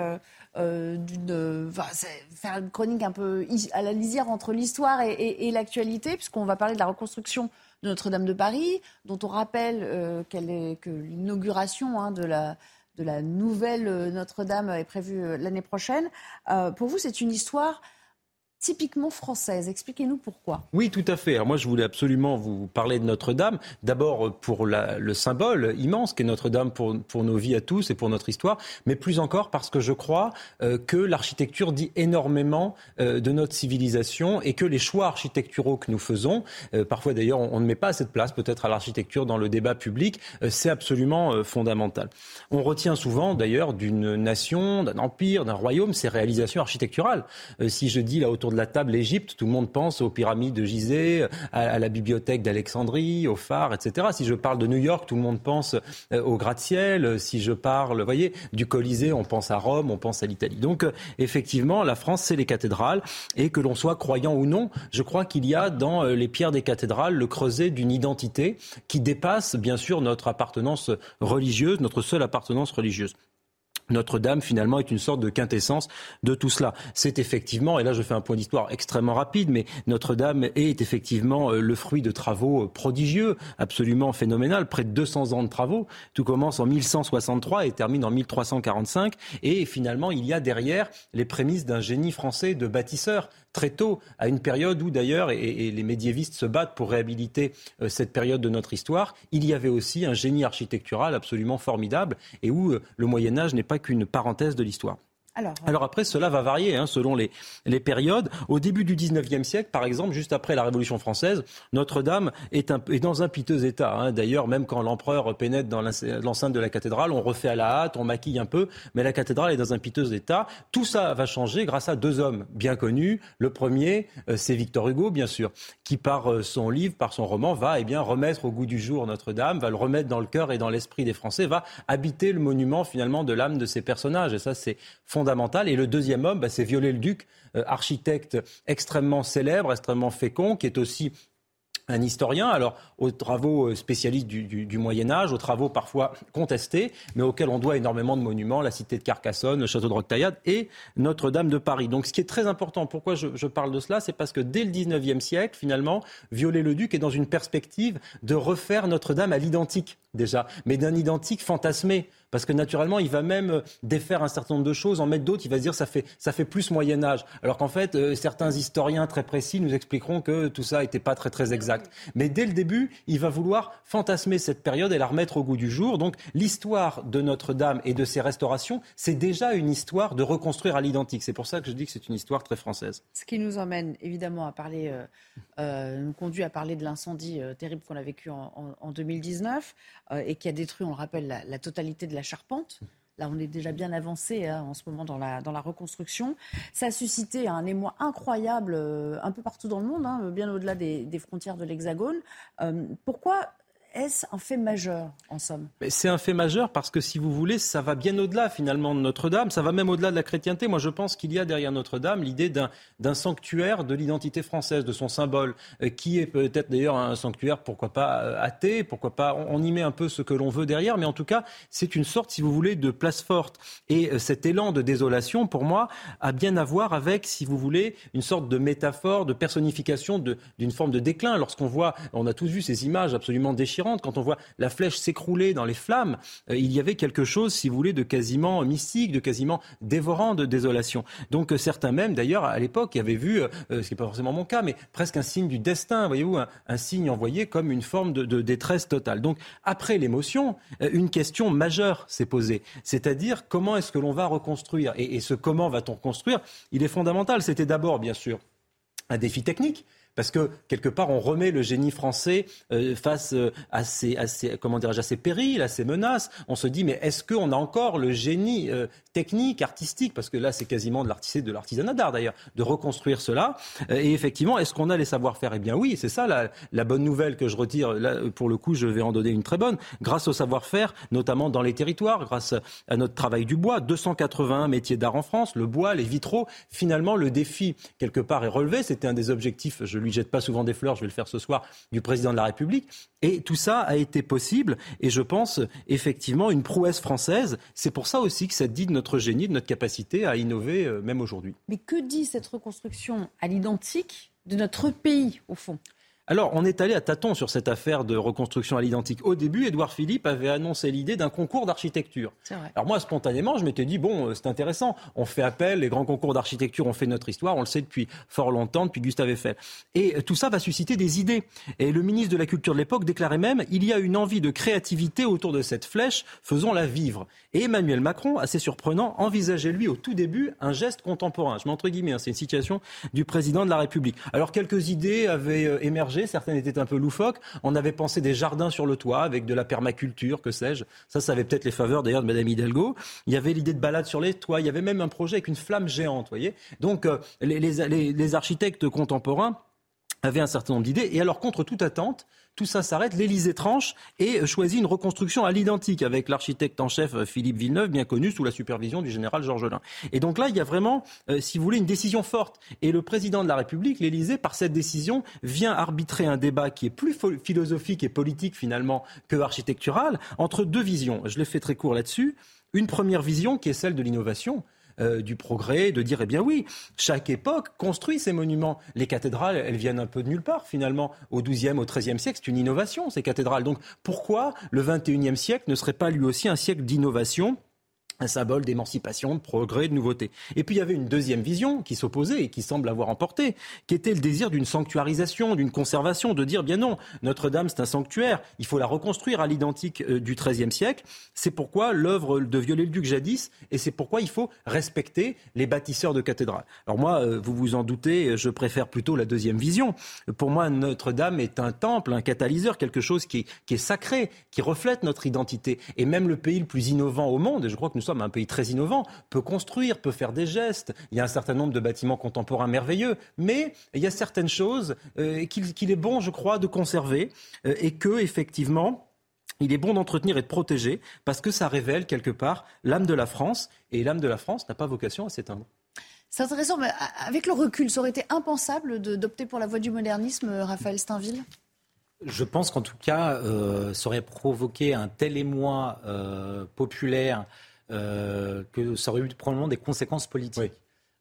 euh, d'une, faire une chronique un peu à la lisière entre l'histoire et, l'actualité, puisqu'on va parler de la reconstruction de Notre-Dame de Paris, dont on rappelle euh, est, que l'inauguration hein, de la de la nouvelle euh, Notre-Dame est prévue l'année prochaine. pour vous, c'est une histoire typiquement française. Expliquez-nous pourquoi. Oui, tout à fait. Alors moi, je voulais absolument vous parler de Notre-Dame. D'abord pour le symbole immense qu'est Notre-Dame pour, pour, nos vies à tous et pour notre histoire, mais plus encore parce que je crois euh, que l'architecture dit énormément euh, de notre civilisation et que les choix architecturaux que nous faisons, euh, parfois d'ailleurs on, ne met pas assez de place peut-être à l'architecture dans le débat public, c'est absolument fondamental. On retient souvent d'ailleurs d'une nation, d'un empire, d'un royaume ses réalisations architecturales. si je dis là autour de la table l'Égypte, tout le monde pense aux pyramides de Gizeh, à, la bibliothèque d'Alexandrie, aux phares, etc. Si je parle de New York, tout le monde pense euh, au gratte-ciel. Si je parle, voyez, du Colisée, on pense à Rome, on pense à l'Italie. Donc, euh, effectivement, la France, c'est les cathédrales. Et que l'on soit croyant ou non, je crois qu'il y a dans euh, les pierres des cathédrales le creuset d'une identité qui dépasse, bien sûr, notre appartenance religieuse, notre seule appartenance religieuse. Notre-Dame, finalement, est une sorte de quintessence de tout cela. C'est effectivement, et là je fais un point d'histoire extrêmement rapide, mais Notre-Dame est effectivement euh, le fruit de travaux euh, prodigieux, absolument phénoménal, près de 200 ans de travaux. Tout commence en 1163 et termine en 1345. Et finalement, il y a derrière les prémices d'un génie français de bâtisseur très tôt, à une période où d'ailleurs, et, les médiévistes se battent pour réhabiliter euh, cette période de notre histoire, il y avait aussi un génie architectural absolument formidable et où euh, le Moyen Âge n'est pas qu'une parenthèse de l'histoire. Alors, après, cela va varier hein, selon les, périodes. Au début du 19e siècle, par exemple, juste après la Révolution française, Notre-Dame est, est, dans un piteux état. Hein. D'ailleurs, même quand l'empereur pénètre dans l'enceinte de la cathédrale, on refait à la hâte, on maquille un peu, mais la cathédrale est dans un piteux état. Tout ça va changer grâce à deux hommes bien connus. Le premier, euh, c'est Victor Hugo, bien sûr, qui par euh, son livre, par son roman, va eh bien remettre au goût du jour Notre-Dame, va le remettre dans le cœur et dans l'esprit des Français, va habiter le monument finalement de l'âme de ces personnages. Et ça, c'est fondamental. Et le deuxième homme, bah, c'est Viollet-le-Duc, euh, architecte extrêmement célèbre, extrêmement fécond, qui est aussi un historien, alors aux travaux euh, spécialistes du, Moyen Âge, aux travaux parfois contestés, mais auxquels on doit énormément de monuments, la cité de Carcassonne, le château de Roquetaillade et Notre-Dame de Paris. Donc ce qui est très important, pourquoi je, je parle de cela, c'est parce que dès le 19e siècle, finalement, Viollet-le-Duc est dans une perspective de refaire Notre-Dame à l'identique. Déjà, mais d'un identique fantasmé. Parce que naturellement, il va même euh, défaire un certain nombre de choses, en mettre d'autres, il va se dire ça fait, ça fait plus Moyen Âge. Alors qu'en fait, euh, certains historiens très précis nous expliqueront que tout ça n'était pas très très exact. Mais dès le début, il va vouloir fantasmer cette période et la remettre au goût du jour. Donc l'histoire de Notre-Dame et de ses restaurations, c'est déjà une histoire de reconstruire à l'identique. C'est pour ça que je dis que c'est une histoire très française. Ce qui nous emmène évidemment à parler, euh, nous conduit à parler de l'incendie terrible qu'on a vécu en, en 2019 et qui a détruit, on le rappelle, la, totalité de la charpente. Là, on est déjà bien avancé hein, en ce moment dans la, dans la reconstruction. Ça a suscité un émoi incroyable euh, un peu partout dans le monde, hein, bien au-delà des, frontières de l'Hexagone. Euh, pourquoi est-ce un fait majeur, en somme? C'est un fait majeur parce que, si vous voulez, ça va bien au-delà, finalement, de Notre-Dame. Ça va même au-delà de la chrétienté. Moi, je pense qu'il y a derrière Notre-Dame l'idée d'un sanctuaire de l'identité française, de son symbole, euh, qui est peut-être d'ailleurs un sanctuaire, pourquoi pas euh, athée, pourquoi pas. On, y met un peu ce que l'on veut derrière, mais en tout cas, c'est une sorte, si vous voulez, de place forte. Et euh, cet élan de désolation, pour moi, a bien à voir avec, si vous voulez, une sorte de métaphore, de personnification d'une forme de déclin. Lorsqu'on voit, on a tous vu ces images absolument déchirantes quand on voit la flèche s'écrouler dans les flammes, euh, il y avait quelque chose, si vous voulez, de quasiment mystique, de quasiment dévorant de désolation. Donc euh, certains même, d'ailleurs, à l'époque, avaient vu, euh, ce qui n'est pas forcément mon cas, mais presque un signe du destin, voyez-vous, un, signe envoyé comme une forme de, détresse totale. Donc après l'émotion, une question majeure s'est posée, c'est-à-dire comment est-ce que l'on va reconstruire? Et, et ce comment va-t-on construire, il est fondamental. C'était d'abord, bien sûr, un défi technique parce que quelque part on remet le génie français euh, face euh, à ces, à ces comment à ces périls, à ces menaces. On se dit mais est-ce qu'on a encore le génie euh, technique, artistique? Parce que là c'est quasiment de l'artisanat d'art d'ailleurs de reconstruire cela. et effectivement est-ce qu'on a les savoir-faire? Eh bien oui, c'est ça la, la, bonne nouvelle que je retire. Là, pour le coup, je vais en donner une très bonne. Grâce au savoir-faire, notamment dans les territoires, grâce à notre travail du bois, 281 métiers d'art en France, le bois, les vitraux. Finalement, le défi quelque part est relevé. C'était un des objectifs. Je lui jette pas souvent des fleurs, je vais le faire ce soir, du président de la République. Et tout ça a été possible, et je pense effectivement une prouesse française. C'est pour ça aussi que ça dit de notre génie, de notre capacité à innover, euh, même aujourd'hui. Mais que dit cette reconstruction à l'identique de notre pays, au fond? Alors, on est allé à tâtons sur cette affaire de reconstruction à l'identique. Au début, Édouard Philippe avait annoncé l'idée d'un concours d'architecture. Alors moi, spontanément, je m'étais dit, bon, euh, c'est intéressant. On fait appel, les grands concours d'architecture ont fait notre histoire, on le sait depuis fort longtemps, depuis Gustave Eiffel. Et euh, tout ça va susciter des idées. Et le ministre de la Culture de l'époque déclarait même, il y a une envie de créativité autour de cette flèche, faisons-la vivre. Et Emmanuel Macron, assez surprenant, envisageait lui au tout début un geste contemporain. Je mets entre guillemets, hein, c'est une situation du président de la République. Alors quelques idées avaient euh, émergé certaines étaient un peu loufoques. On avait pensé des jardins sur le toit avec de la permaculture, que sais-je. Ça, ça avait peut-être les faveurs d'ailleurs de Madame Hidalgo. Il y avait l'idée de balade sur les toits. Il y avait même un projet avec une flamme géante, voyez. Donc, euh, les architectes contemporains avaient un certain nombre d'idées. Et alors, contre toute attente, tout ça s'arrête, l'Élysée tranche et choisit une reconstruction à l'identique avec l'architecte en chef euh, Philippe Villeneuve, bien connu sous la supervision du général Georges Lain. Et donc là, il y a vraiment, euh, si vous voulez, une décision forte. Et le président de la République, l'Élysée, par cette décision, vient arbitrer un débat qui est plus philosophique et politique finalement que architectural entre deux visions. Je l'ai fait très court là-dessus. Une première vision qui est celle de l'innovation. Euh, du progrès, de dire, eh bien oui, chaque époque construit ses monuments. Les cathédrales, elles viennent un peu de nulle part, finalement. Au XIIe, au XIIIe siècle, c'est une innovation, ces cathédrales. Donc pourquoi le XXIe siècle ne serait pas lui aussi un siècle d'innovation un symbole d'émancipation, de progrès, de nouveauté. Et puis il y avait une deuxième vision qui s'opposait et qui semble avoir emporté, qui était le désir d'une sanctuarisation, d'une conservation, de dire bien non, Notre-Dame c'est un sanctuaire, il faut la reconstruire à l'identique euh, du XIIIe siècle. C'est pourquoi l'œuvre de Viollet-le-Duc jadis, et c'est pourquoi il faut respecter les bâtisseurs de cathédrales. Alors moi, euh, vous vous en doutez, je préfère plutôt la deuxième vision. Pour moi, Notre-Dame est un temple, un catalyseur, quelque chose qui est, qui est sacré, qui reflète notre identité. Et même le pays le plus innovant au monde, et je crois que nous sommes un pays très innovant, peut construire, peut faire des gestes. Il y a un certain nombre de bâtiments contemporains merveilleux, mais il y a certaines choses euh, qu'il est bon, je crois, de conserver euh, et que, effectivement, il est bon d'entretenir et de protéger parce que ça révèle quelque part l'âme de la France et l'âme de la France n'a pas vocation à s'éteindre. C'est intéressant, mais avec le recul, ça aurait été impensable d'opter pour la voie du modernisme, Raphaël Steinville? Je pense qu'en tout cas, euh, ça aurait provoqué un tel émoi populaire euh, que ça aurait eu probablement des conséquences politiques.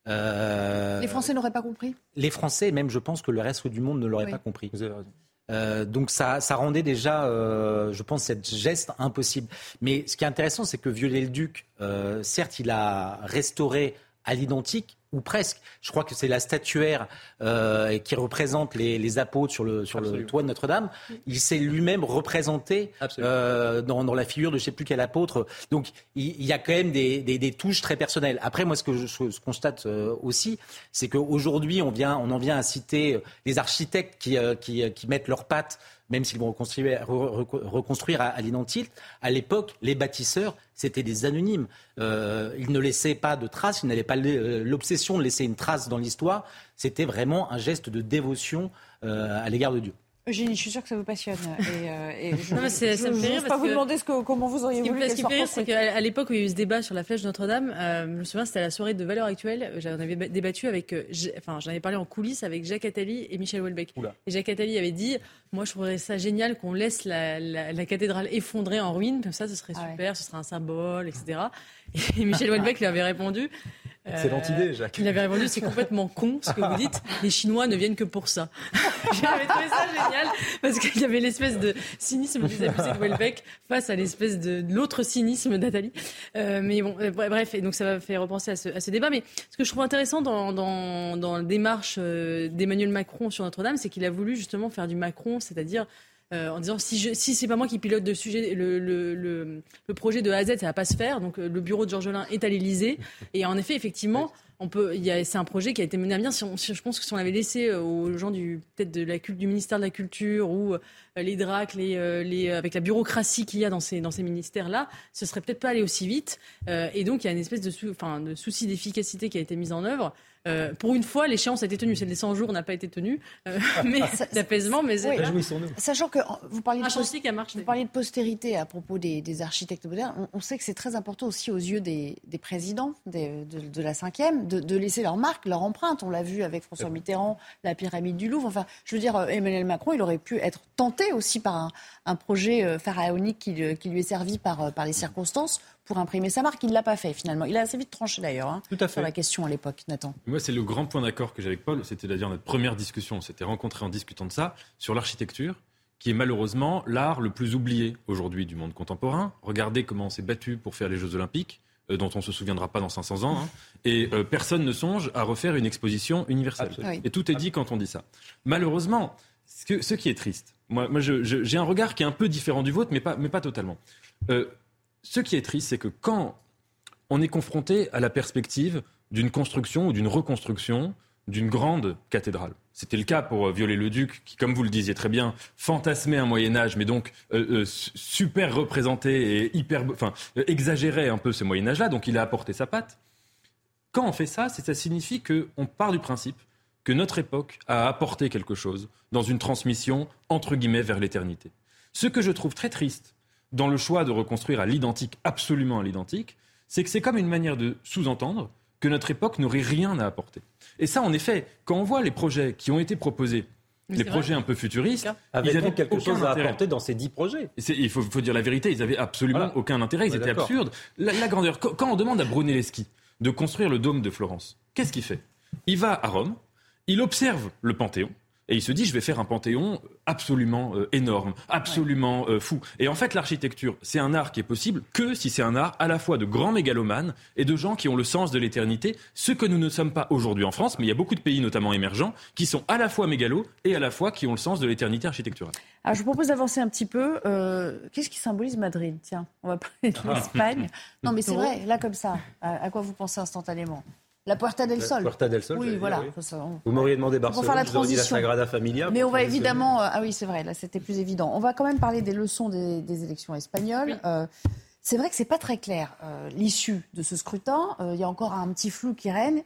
Euh, les Français n'auraient pas compris? Les Français, même je pense que le reste du monde ne l'aurait pas compris. donc ça, ça rendait déjà, je pense, cette geste impossible. Mais ce qui est intéressant, c'est que Viollet-le-Duc, certes, il a restauré à l'identique, ou presque. Je crois que c'est la statuaire euh, qui représente les, apôtres sur le, sur le toit de Notre-Dame. Il s'est lui-même représenté euh, dans, dans, la figure de je ne sais plus quel apôtre. Donc il, y a quand même des, des, touches très personnelles. Après, moi, ce que je, constate euh, aussi, c'est qu'aujourd'hui, on, vient, on en vient à citer les architectes qui, qui, qui mettent leurs pattes même s'ils vont reconstruire, reconstruire à, l'identique. À l'époque, les bâtisseurs, c'était des anonymes. Euh, ils ne laissaient pas de traces, ils n'avaient pas euh, l'obsession de laisser une trace dans l'histoire. C'était vraiment un geste de dévotion euh, à l'égard de Dieu. Eugénie, je suis sûre que ça vous passionne. Et, euh, je ne vais pas vous demander ce que, comment vous auriez voulu Ce qui me fait c'est qu'à l'époque où il y a eu ce débat sur la flèche de Notre-Dame, euh, je me souviens, c'était à la soirée de Valeurs Actuelles. J'en avais débattu avec, euh, enfin, j'en avais parlé en coulisses avec Jacques Attali et Michel Houellebecq. Et Jacques Attali avait dit, moi, je trouverais ça génial qu'on laisse la, la, cathédrale effondrée en ruine, comme ça, ce serait ah super, ce serait un symbole, etc. Et Michel Houellebecq lui avait répondu, Excellente idée, Jacques. Il avait répondu c'est complètement con ce que vous dites. Les Chinois ne viennent que pour ça. J'avais trouvé ça génial parce qu'il y avait l'espèce de cynisme des abusés de Welbeck face à l'espèce de, l'autre cynisme d'Atali. Euh, mais bon, euh, bref, et donc ça m'a fait repenser à ce, à ce, débat. Mais ce que je trouve intéressant dans, dans, dans la démarche euh, d'Emmanuel Macron sur Notre-Dame, c'est qu'il a voulu justement faire du Macron, c'est-à-dire euh, en disant si, c'est pas moi qui pilote le sujet, le, projet de A à Z, ça va pas se faire. Donc euh, le bureau de Georges Lain est à l'Élysée. Et en effet, effectivement, on peut, c'est un projet qui a été mené à bien. Si, je pense que si on l'avait laissé euh, aux gens du peut-être de la du ministère de la Culture ou les DRAC, avec la bureaucratie qu'il y a dans ces dans ces ministères là, ce serait peut-être pas allé aussi vite. et donc il y a une espèce de, de souci d'efficacité qui a été mise en œuvre. Euh, pour une fois, l'échéance a été tenue. Celle des 100 jours n'a pas été tenue. Euh, mais d'apaisement, mais Sachant que vous parliez, de, vous parliez de postérité à propos des, architectes modernes, on, sait que c'est très important aussi aux yeux des, présidents de, la cinquième de, de, laisser leur marque, leur empreinte. On l'a vu avec François Mitterrand, la pyramide du Louvre. Enfin, je veux dire, euh, Emmanuel Macron, il aurait pu être tenté aussi par un, projet pharaonique qui, lui est servi par, par les circonstances pour imprimer sa marque. Il ne l'a pas fait finalement. Il a assez vite tranché d'ailleurs hein, sur la question à l'époque, Nathan. Moi, c'est le grand point d'accord que j'ai avec Paul. C'était d'ailleurs notre première discussion. On s'était rencontrés en discutant de ça, sur l'architecture qui est malheureusement l'art le plus oublié aujourd'hui du monde contemporain. Regardez comment on s'est battu pour faire les Jeux Olympiques, euh, dont on ne se souviendra pas dans 500 ans. Hein. et euh, personne ne songe à refaire une exposition universelle. Et tout est dit quand on dit ça. Malheureusement, ce, ce qui est triste, moi, moi j'ai un regard qui est un peu différent du vôtre, mais pas, mais pas totalement. Euh, ce qui est triste, c'est que quand on est confronté à la perspective d'une construction ou d'une reconstruction d'une grande cathédrale. C'était le cas pour euh, Viollet-le-Duc, qui, comme vous le disiez très bien, fantasmait un Moyen Âge, mais donc euh, euh, super représenté et hyper, enfin, exagérait un peu ce Moyen Âge-là. Donc il a apporté sa patte. Quand on fait ça, ça signifie qu'on part du principe que notre époque a apporté quelque chose dans une transmission entre guillemets vers l'éternité. Ce que je trouve très triste dans le choix de reconstruire à l'identique, absolument à l'identique, c'est que c'est comme une manière de sous-entendre que notre époque n'aurait rien à apporter. Et ça, en effet, quand on voit les projets qui ont été proposés, les projets un peu futuristes, ils avaient quelque chose à apporter dans ces dix projets? Il faut, dire la vérité, ils avaient absolument aucun intérêt, ils étaient absurdes. La, grandeur. Quand on demande à Brunelleschi de construire le dôme de Florence, qu'est-ce qu'il fait? Il va à Rome, il observe le Panthéon, et il se dit, je vais faire un panthéon absolument euh, énorme, absolument euh, fou. Et en fait, l'architecture, c'est un art qui est possible que si c'est un art à la fois de grands mégalomanes et de gens qui ont le sens de l'éternité, ce que nous ne sommes pas aujourd'hui en France, mais il y a beaucoup de pays, notamment émergents, qui sont à la fois mégalos et à la fois qui ont le sens de l'éternité architecturale. Alors, je vous propose d'avancer un petit peu. Euh, qu'est-ce qui symbolise Madrid? Tiens, on va parler de l'Espagne. non, mais c'est vrai, là comme ça, à quoi vous pensez instantanément? La Puerta del Sol. Puerta del Sol. Oui, voilà. Vous m'auriez demandé Barcelone, faire la vous la Sagrada Familia. Mais on va évidemment. Euh, ah oui, c'est vrai, là c'était plus évident. On va quand même parler des leçons des, élections espagnoles. Euh, c'est vrai que c'est pas très clair euh, l'issue de ce scrutin. Il y a encore un petit flou qui règne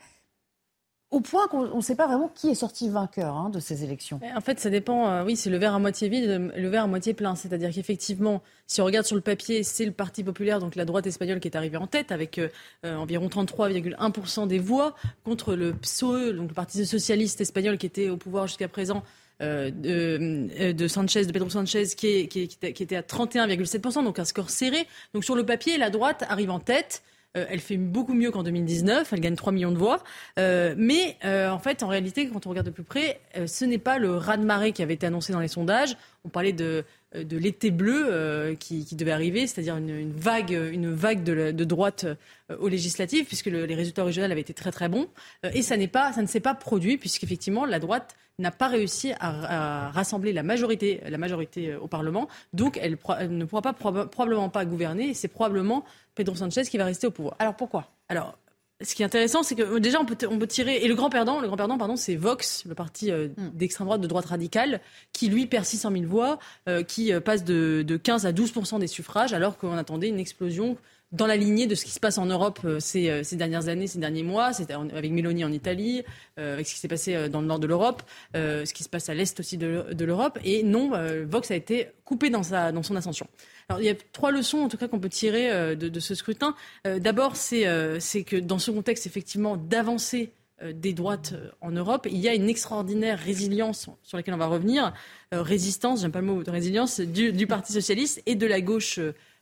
au point qu'on ne sait pas vraiment qui est sorti vainqueur hein, de ces élections. En fait, ça dépend. Euh, oui, c'est le verre à moitié vide, le verre à moitié plein. C'est-à-dire qu'effectivement, si on regarde sur le papier, c'est le Parti populaire, donc la droite espagnole, qui est arrivée en tête avec euh, euh, environ 33,1% des voix contre le PSOE, donc le Parti socialiste espagnol, qui était au pouvoir jusqu'à présent. de, Sanchez, de Pedro Sanchez, qui, qui était à 31,7%, donc un score serré. Donc sur le papier, la droite arrive en tête elle fait beaucoup mieux qu'en 2019. Elle gagne 3 millions de voix. mais en fait, en réalité, quand on regarde de plus près, ce n'est pas le raz-de-marée qui avait été annoncé dans les sondages. On parlait de euh, de l'été bleu euh, qui, devait arriver, c'est-à-dire une, vague, une vague de, droite euh, aux législatives, puisque les résultats régionaux avaient été très très bons. et ça, pas, ça ne s'est pas produit, puisqu'effectivement, la droite n'a pas réussi à, rassembler la majorité, la majorité au Parlement. Donc, elle, ne pourra pas, probablement pas gouverner. C'est probablement Pedro Sanchez qui va rester au pouvoir. Alors, pourquoi? Alors, ce qui est intéressant, c'est que déjà on peut, on peut tirer et le grand perdant, le grand perdant, pardon, c'est Vox, le parti euh, hmm. d'extrême droite de droite radicale, qui lui perd 600 000 voix, euh, qui euh, passe de, de, 15 à 12% des suffrages, alors qu'on attendait une explosion dans la lignée de ce qui se passe en Europe ces, ces dernières années, ces derniers mois, avec Mélanie en Italie, avec ce qui s'est passé dans le nord de l'Europe, ce qui se passe à l'est aussi de, l'Europe. Et non, Vox a été coupé dans, sa, dans son ascension. Alors, il y a trois leçons, en tout cas, qu'on peut tirer euh, de, ce scrutin. Euh, d'abord, euh, c'est que dans ce contexte, effectivement, d'avancer des droites en Europe, il y a une extraordinaire résilience sur laquelle on va revenir, résistance, j'aime pas le mot résilience, du, Parti socialiste et de la gauche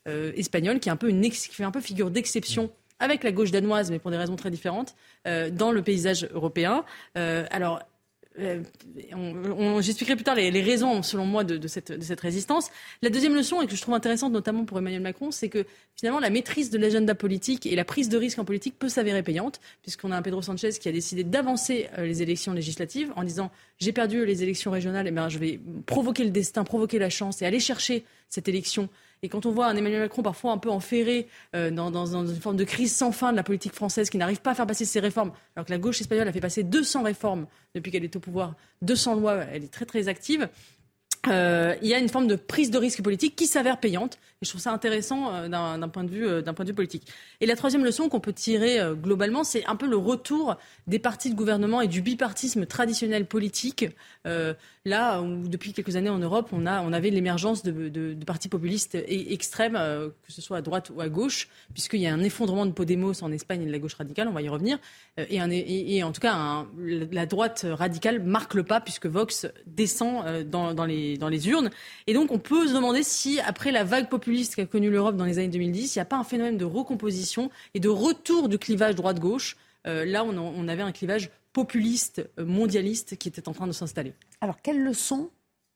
espagnole, qui, est un peu une qui fait un peu figure d'exception avec la gauche danoise, mais pour des raisons très différentes, dans le paysage européen. alors, euh, j'expliquerai plus tard les, raisons, selon moi, de, cette, résistance. La deuxième leçon, et que je trouve intéressante, notamment pour Emmanuel Macron, c'est que finalement, la maîtrise de l'agenda politique et la prise de risque en politique peut s'avérer payante, puisqu'on a un Pedro Sanchez qui a décidé d'avancer euh, les élections législatives en disant j'ai perdu les élections régionales, et eh bien je vais provoquer le destin, provoquer la chance et aller chercher cette élection et quand on voit un Emmanuel Macron parfois un peu enferré euh, dans, une forme de crise sans fin de la politique française qui n'arrive pas à faire passer ses réformes, alors que la gauche espagnole a fait passer 200 réformes depuis qu'elle est au pouvoir, 200 lois, elle est très très active, euh, il y a une forme de prise de risque politique qui s'avère payante. Et je trouve ça intéressant euh, d'un point, de vue, euh, politique. Et la troisième leçon qu'on peut tirer globalement, c'est un peu le retour des partis de gouvernement et du bipartisme traditionnel politique. là où depuis quelques années en Europe, on, avait l'émergence de, partis populistes et extrêmes, que ce soit à droite ou à gauche, puisqu'il y a un effondrement de Podemos en Espagne et de la gauche radicale, on va y revenir. et, en tout cas, la droite radicale marque le pas, puisque Vox descend dans, dans les dans les urnes. Et donc, on peut se demander si, après la vague populiste qu'a connue l'Europe dans les années 2010, il n'y a pas un phénomène de recomposition et de retour du clivage droite-gauche. Euh, là, on, avait un clivage populiste, euh, mondialiste qui était en train de s'installer. Alors, quelles leçons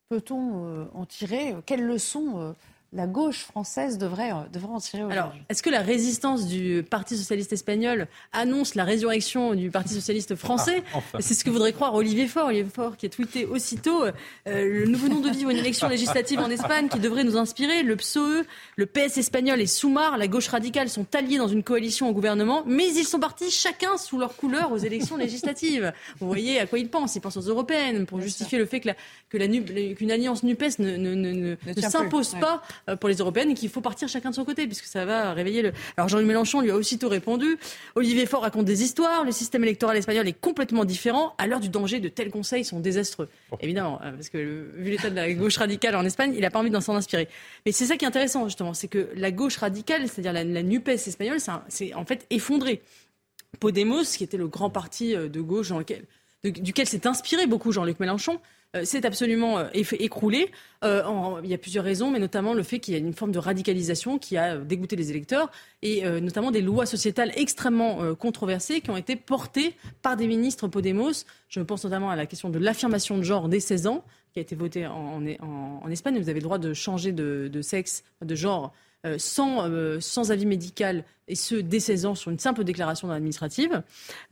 peut-on euh, en tirer? Quelles leçons la gauche française devrait, euh, devrait en tirer Alors, est-ce que la résistance du Parti socialiste espagnol annonce la résurrection du Parti socialiste français ah, C'est ce que voudrait croire Olivier Faure. Olivier Faure qui a tweeté aussitôt euh, Nous venons de vivre une élection législative en Espagne qui devrait nous inspirer. Le PSOE, le PS espagnol et Soumar, la gauche radicale, sont alliés dans une coalition au gouvernement, mais ils sont partis chacun sous leur couleur aux élections législatives. Vous voyez à quoi ils pensent. Ils pensent aux européennes pour justifier le fait que qu'une alliance NUPES ne, ne, ne, ne s'impose pas pour les européennes et qu'il faut partir chacun de son côté, puisque ça va réveiller le. Alors Jean-Luc Mélenchon lui a aussitôt répondu. Olivier Faure raconte des histoires. Le système électoral espagnol est complètement différent. À l'heure du danger, de tels conseils sont désastreux. Évidemment, euh, parce que vu l'état de la gauche radicale en Espagne, il n'a pas envie d'en s'en inspirer. Mais c'est ça qui est intéressant justement, c'est que la gauche radicale, c'est-à-dire la, la Nupes espagnole, c'est en fait effondré. Podemos, qui était le grand parti euh, de gauche dans lequel, duquel s'est inspiré beaucoup Jean-Luc Mélenchon, c'est euh, absolument euh, écroulé. Euh, il y a plusieurs raisons, mais notamment le fait qu'il y a une forme de radicalisation qui a dégoûté les électeurs et notamment des lois sociétales extrêmement controversées qui ont été portées par des ministres Podemos. Je pense notamment à la question de l'affirmation de genre dès 16 ans qui a été votée en, Espagne. Vous avez le droit de changer de sexe, de genre sans, euh, sans avis médical, et ce, dès 16 ans, sur une simple déclaration administrative.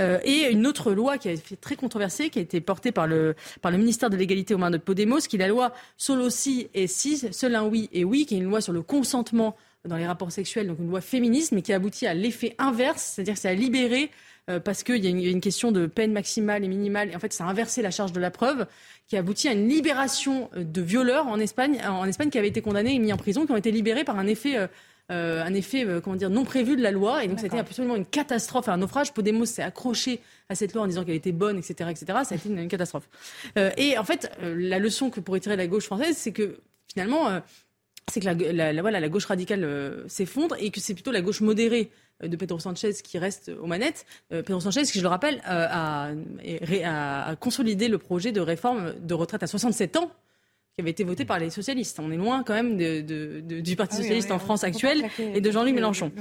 Euh, et une autre loi qui a été très controversée, qui a été portée par le, par le ministère de l'égalité aux mains de Podemos, qui est la loi Solo si et si, seul un oui et oui, qui est une loi sur le consentement dans les rapports sexuels, donc une loi féministe, mais qui aboutit à l'effet inverse, c'est-à-dire que ça a libéré euh, parce qu'il y, a une question de peine maximale et minimale. Et en fait, ça a inversé la charge de la preuve, qui a abouti à une libération euh, de violeurs en Espagne, en Espagne qui avaient été condamnés et mis en prison, qui ont été libérés par un effet. Euh, un effet comment dire non prévu de la loi et donc c'était absolument une catastrophe un naufrage Podemos s'est accroché à cette loi en disant qu'elle était bonne etc etc ça a été une, catastrophe et en fait la leçon que pourrait tirer la gauche française c'est que finalement c'est que la, la, voilà, la gauche radicale s'effondre et que c'est plutôt la gauche modérée euh, de Pedro Sanchez qui reste aux manettes. Euh, Pedro Sanchez, qui je le rappelle, euh, a, a, consolidé le projet de réforme de retraite à 67 ans qui avait été voté par les socialistes. On est loin quand même de, du Parti ah socialiste en France actuel et de Jean-Luc Mélenchon.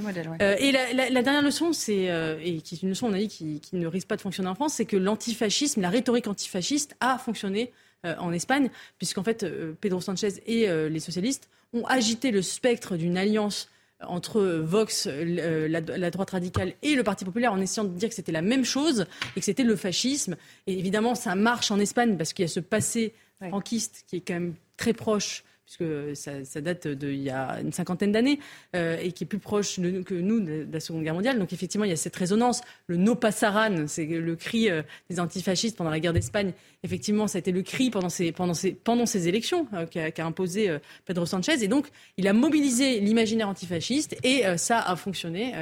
Euh, et la, dernière leçon, c'est euh, et qui est une leçon, on a dit, qui, ne risque pas de fonctionner en France, c'est que l'antifascisme, la rhétorique antifasciste a fonctionné euh, en Espagne, puisqu'en fait, Pedro Sanchez et les socialistes ont agité le spectre d'une alliance entre Vox, la, droite radicale et le Parti populaire en essayant de dire que c'était la même chose et que c'était le fascisme. Et évidemment, ça marche en Espagne parce qu'il y a ce passé franquiste qui est quand même très proche puisque ça, date d'il y a une cinquantaine d'années, euh, et qui est plus proche que nous de, la Seconde Guerre mondiale. Donc effectivement, il y a cette résonance. Le no pasaran, c'est le cri euh, des antifascistes pendant la guerre d'Espagne. Effectivement, ça a été le cri pendant ces, pendant ces, pendant ces élections euh, qu'a imposé Pedro Sanchez. Et donc, il a mobilisé l'imaginaire antifasciste, et ça a fonctionné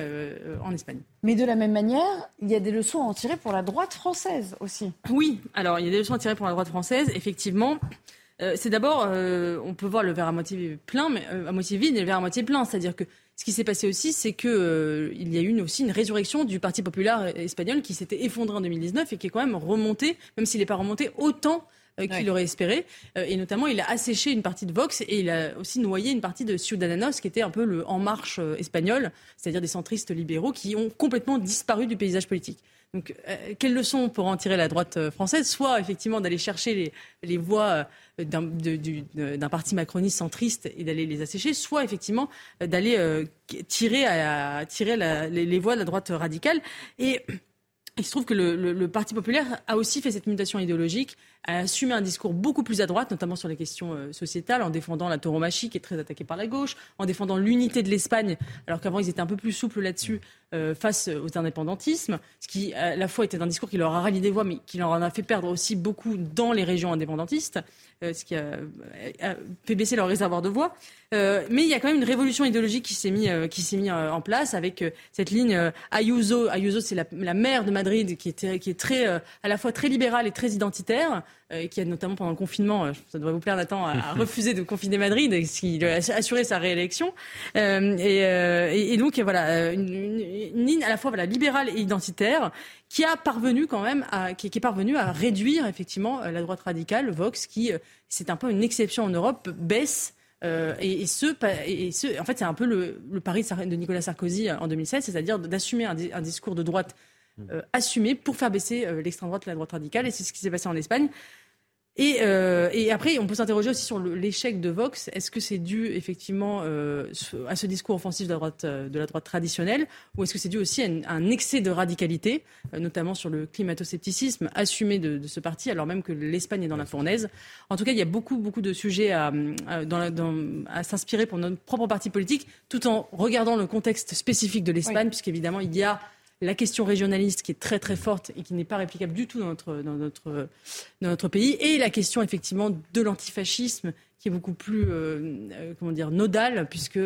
en Espagne. Mais de la même manière, il y a des leçons à en tirer pour la droite française aussi. Oui, alors il y a des leçons à tirer pour la droite française, effectivement. Euh, c'est d'abord, euh, on peut voir le verre à moitié plein, mais euh, à moitié vide et le verre à moitié plein. C'est-à-dire que ce qui s'est passé aussi, c'est que il y a eu aussi une résurrection du Parti populaire espagnol qui s'était effondré en 2019 et qui est quand même remonté, même s'il n'est pas remonté autant qu'il aurait espéré. et notamment, il a asséché une partie de Vox et il a aussi noyé une partie de Ciudadanos, qui était un peu le En Marche espagnol, c'est-à-dire des centristes libéraux qui ont complètement disparu du paysage politique. Donc, quelle leçon pour en tirer la droite française? Soit effectivement d'aller chercher les, les voix d'un parti macroniste centriste et d'aller les assécher, soit effectivement euh, d'aller euh, tirer, à, tirer les, les, voix de la droite radicale. Et il se trouve que le, Parti populaire a aussi fait cette mutation idéologique, a assumé un discours beaucoup plus à droite, notamment sur les questions euh, sociétales, en défendant la tauromachie qui est très attaquée par la gauche, en défendant l'unité de l'Espagne, alors qu'avant ils étaient un peu plus souples là-dessus euh, face aux indépendantismes, ce qui à la fois était un discours qui leur a rallié des voix, mais qui leur en a fait perdre aussi beaucoup dans les régions indépendantistes, euh, ce qui a, fait baisser leur réservoir de voix. mais il y a quand même une révolution idéologique qui s'est mise mis en place avec cette ligne Ayuso. Ayuso, c'est la, la maire de Madrid qui est, qui est très, à la fois très libérale et très identitaire. Euh, qui a notamment pendant le confinement, euh, ça devrait vous plaire Nathan, a, refusé de confiner Madrid, et qui a assuré sa réélection. Euh, et, et, donc voilà, une, une, ligne à la fois voilà, libérale et identitaire qui a parvenu quand même à, qui, qui est parvenu à réduire effectivement la droite radicale, Vox, qui c'est un peu une exception en Europe, baisse. Euh, et, et, ce, et, ce, en fait, c'est un peu le, le pari de Nicolas Sarkozy en 2016, c'est-à-dire d'assumer un, un, discours de droite euh, assumé pour faire baisser l'extrême droite et la droite radicale. Et c'est ce qui s'est passé en Espagne. Euh, et, après, on peut s'interroger aussi sur l'échec de Vox. Est-ce que c'est dû effectivement euh, à ce discours offensif de la droite, euh, de la droite traditionnelle, ou est-ce que c'est dû aussi à, un excès de radicalité, notamment sur le climato-scepticisme assumé de, ce parti, alors même que l'Espagne est dans la fournaise? En tout cas, il y a beaucoup, beaucoup de sujets à, à s'inspirer pour notre propre parti politique, tout en regardant le contexte spécifique de l'Espagne, puisqu'évidemment, il y a la question régionaliste qui est très très forte et qui n'est pas réplicable du tout dans notre, dans notre, dans notre pays, et la question effectivement de l'antifascisme qui est beaucoup plus euh, euh, comment dire nodale puisque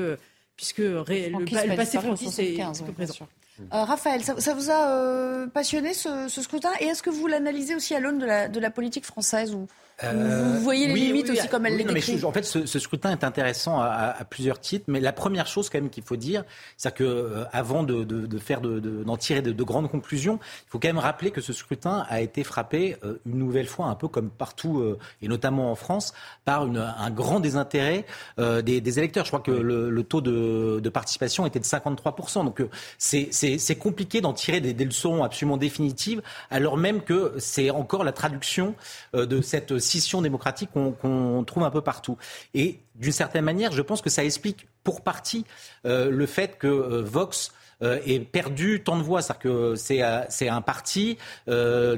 puisque le, passé franquiste est présent. Euh, Raphaël, ça, vous a passionné ce, scrutin et est-ce que vous l'analysez aussi à l'aune de la, de la politique française ou vous voyez les limites aussi comme elle les En fait, ce, scrutin est intéressant à, plusieurs titres, mais la première chose quand même qu'il faut dire, c'est que euh, avant de, de, faire d'en tirer de, grandes conclusions, il faut quand même rappeler que ce scrutin a été frappé euh, une nouvelle fois, un peu comme partout euh, et notamment en France, par une, un grand désintérêt des, des, électeurs. Je crois que le, taux de, participation était de 53%. Donc c'est compliqué d'en tirer des, des, leçons absolument définitives, alors même que c'est encore la traduction de cette scission démocratique qu'on trouve un peu partout. Et d'une certaine manière, je pense que ça explique pour partie euh, le fait que euh, Vox euh, ait perdu tant de voix. C'est-à-dire que c'est un parti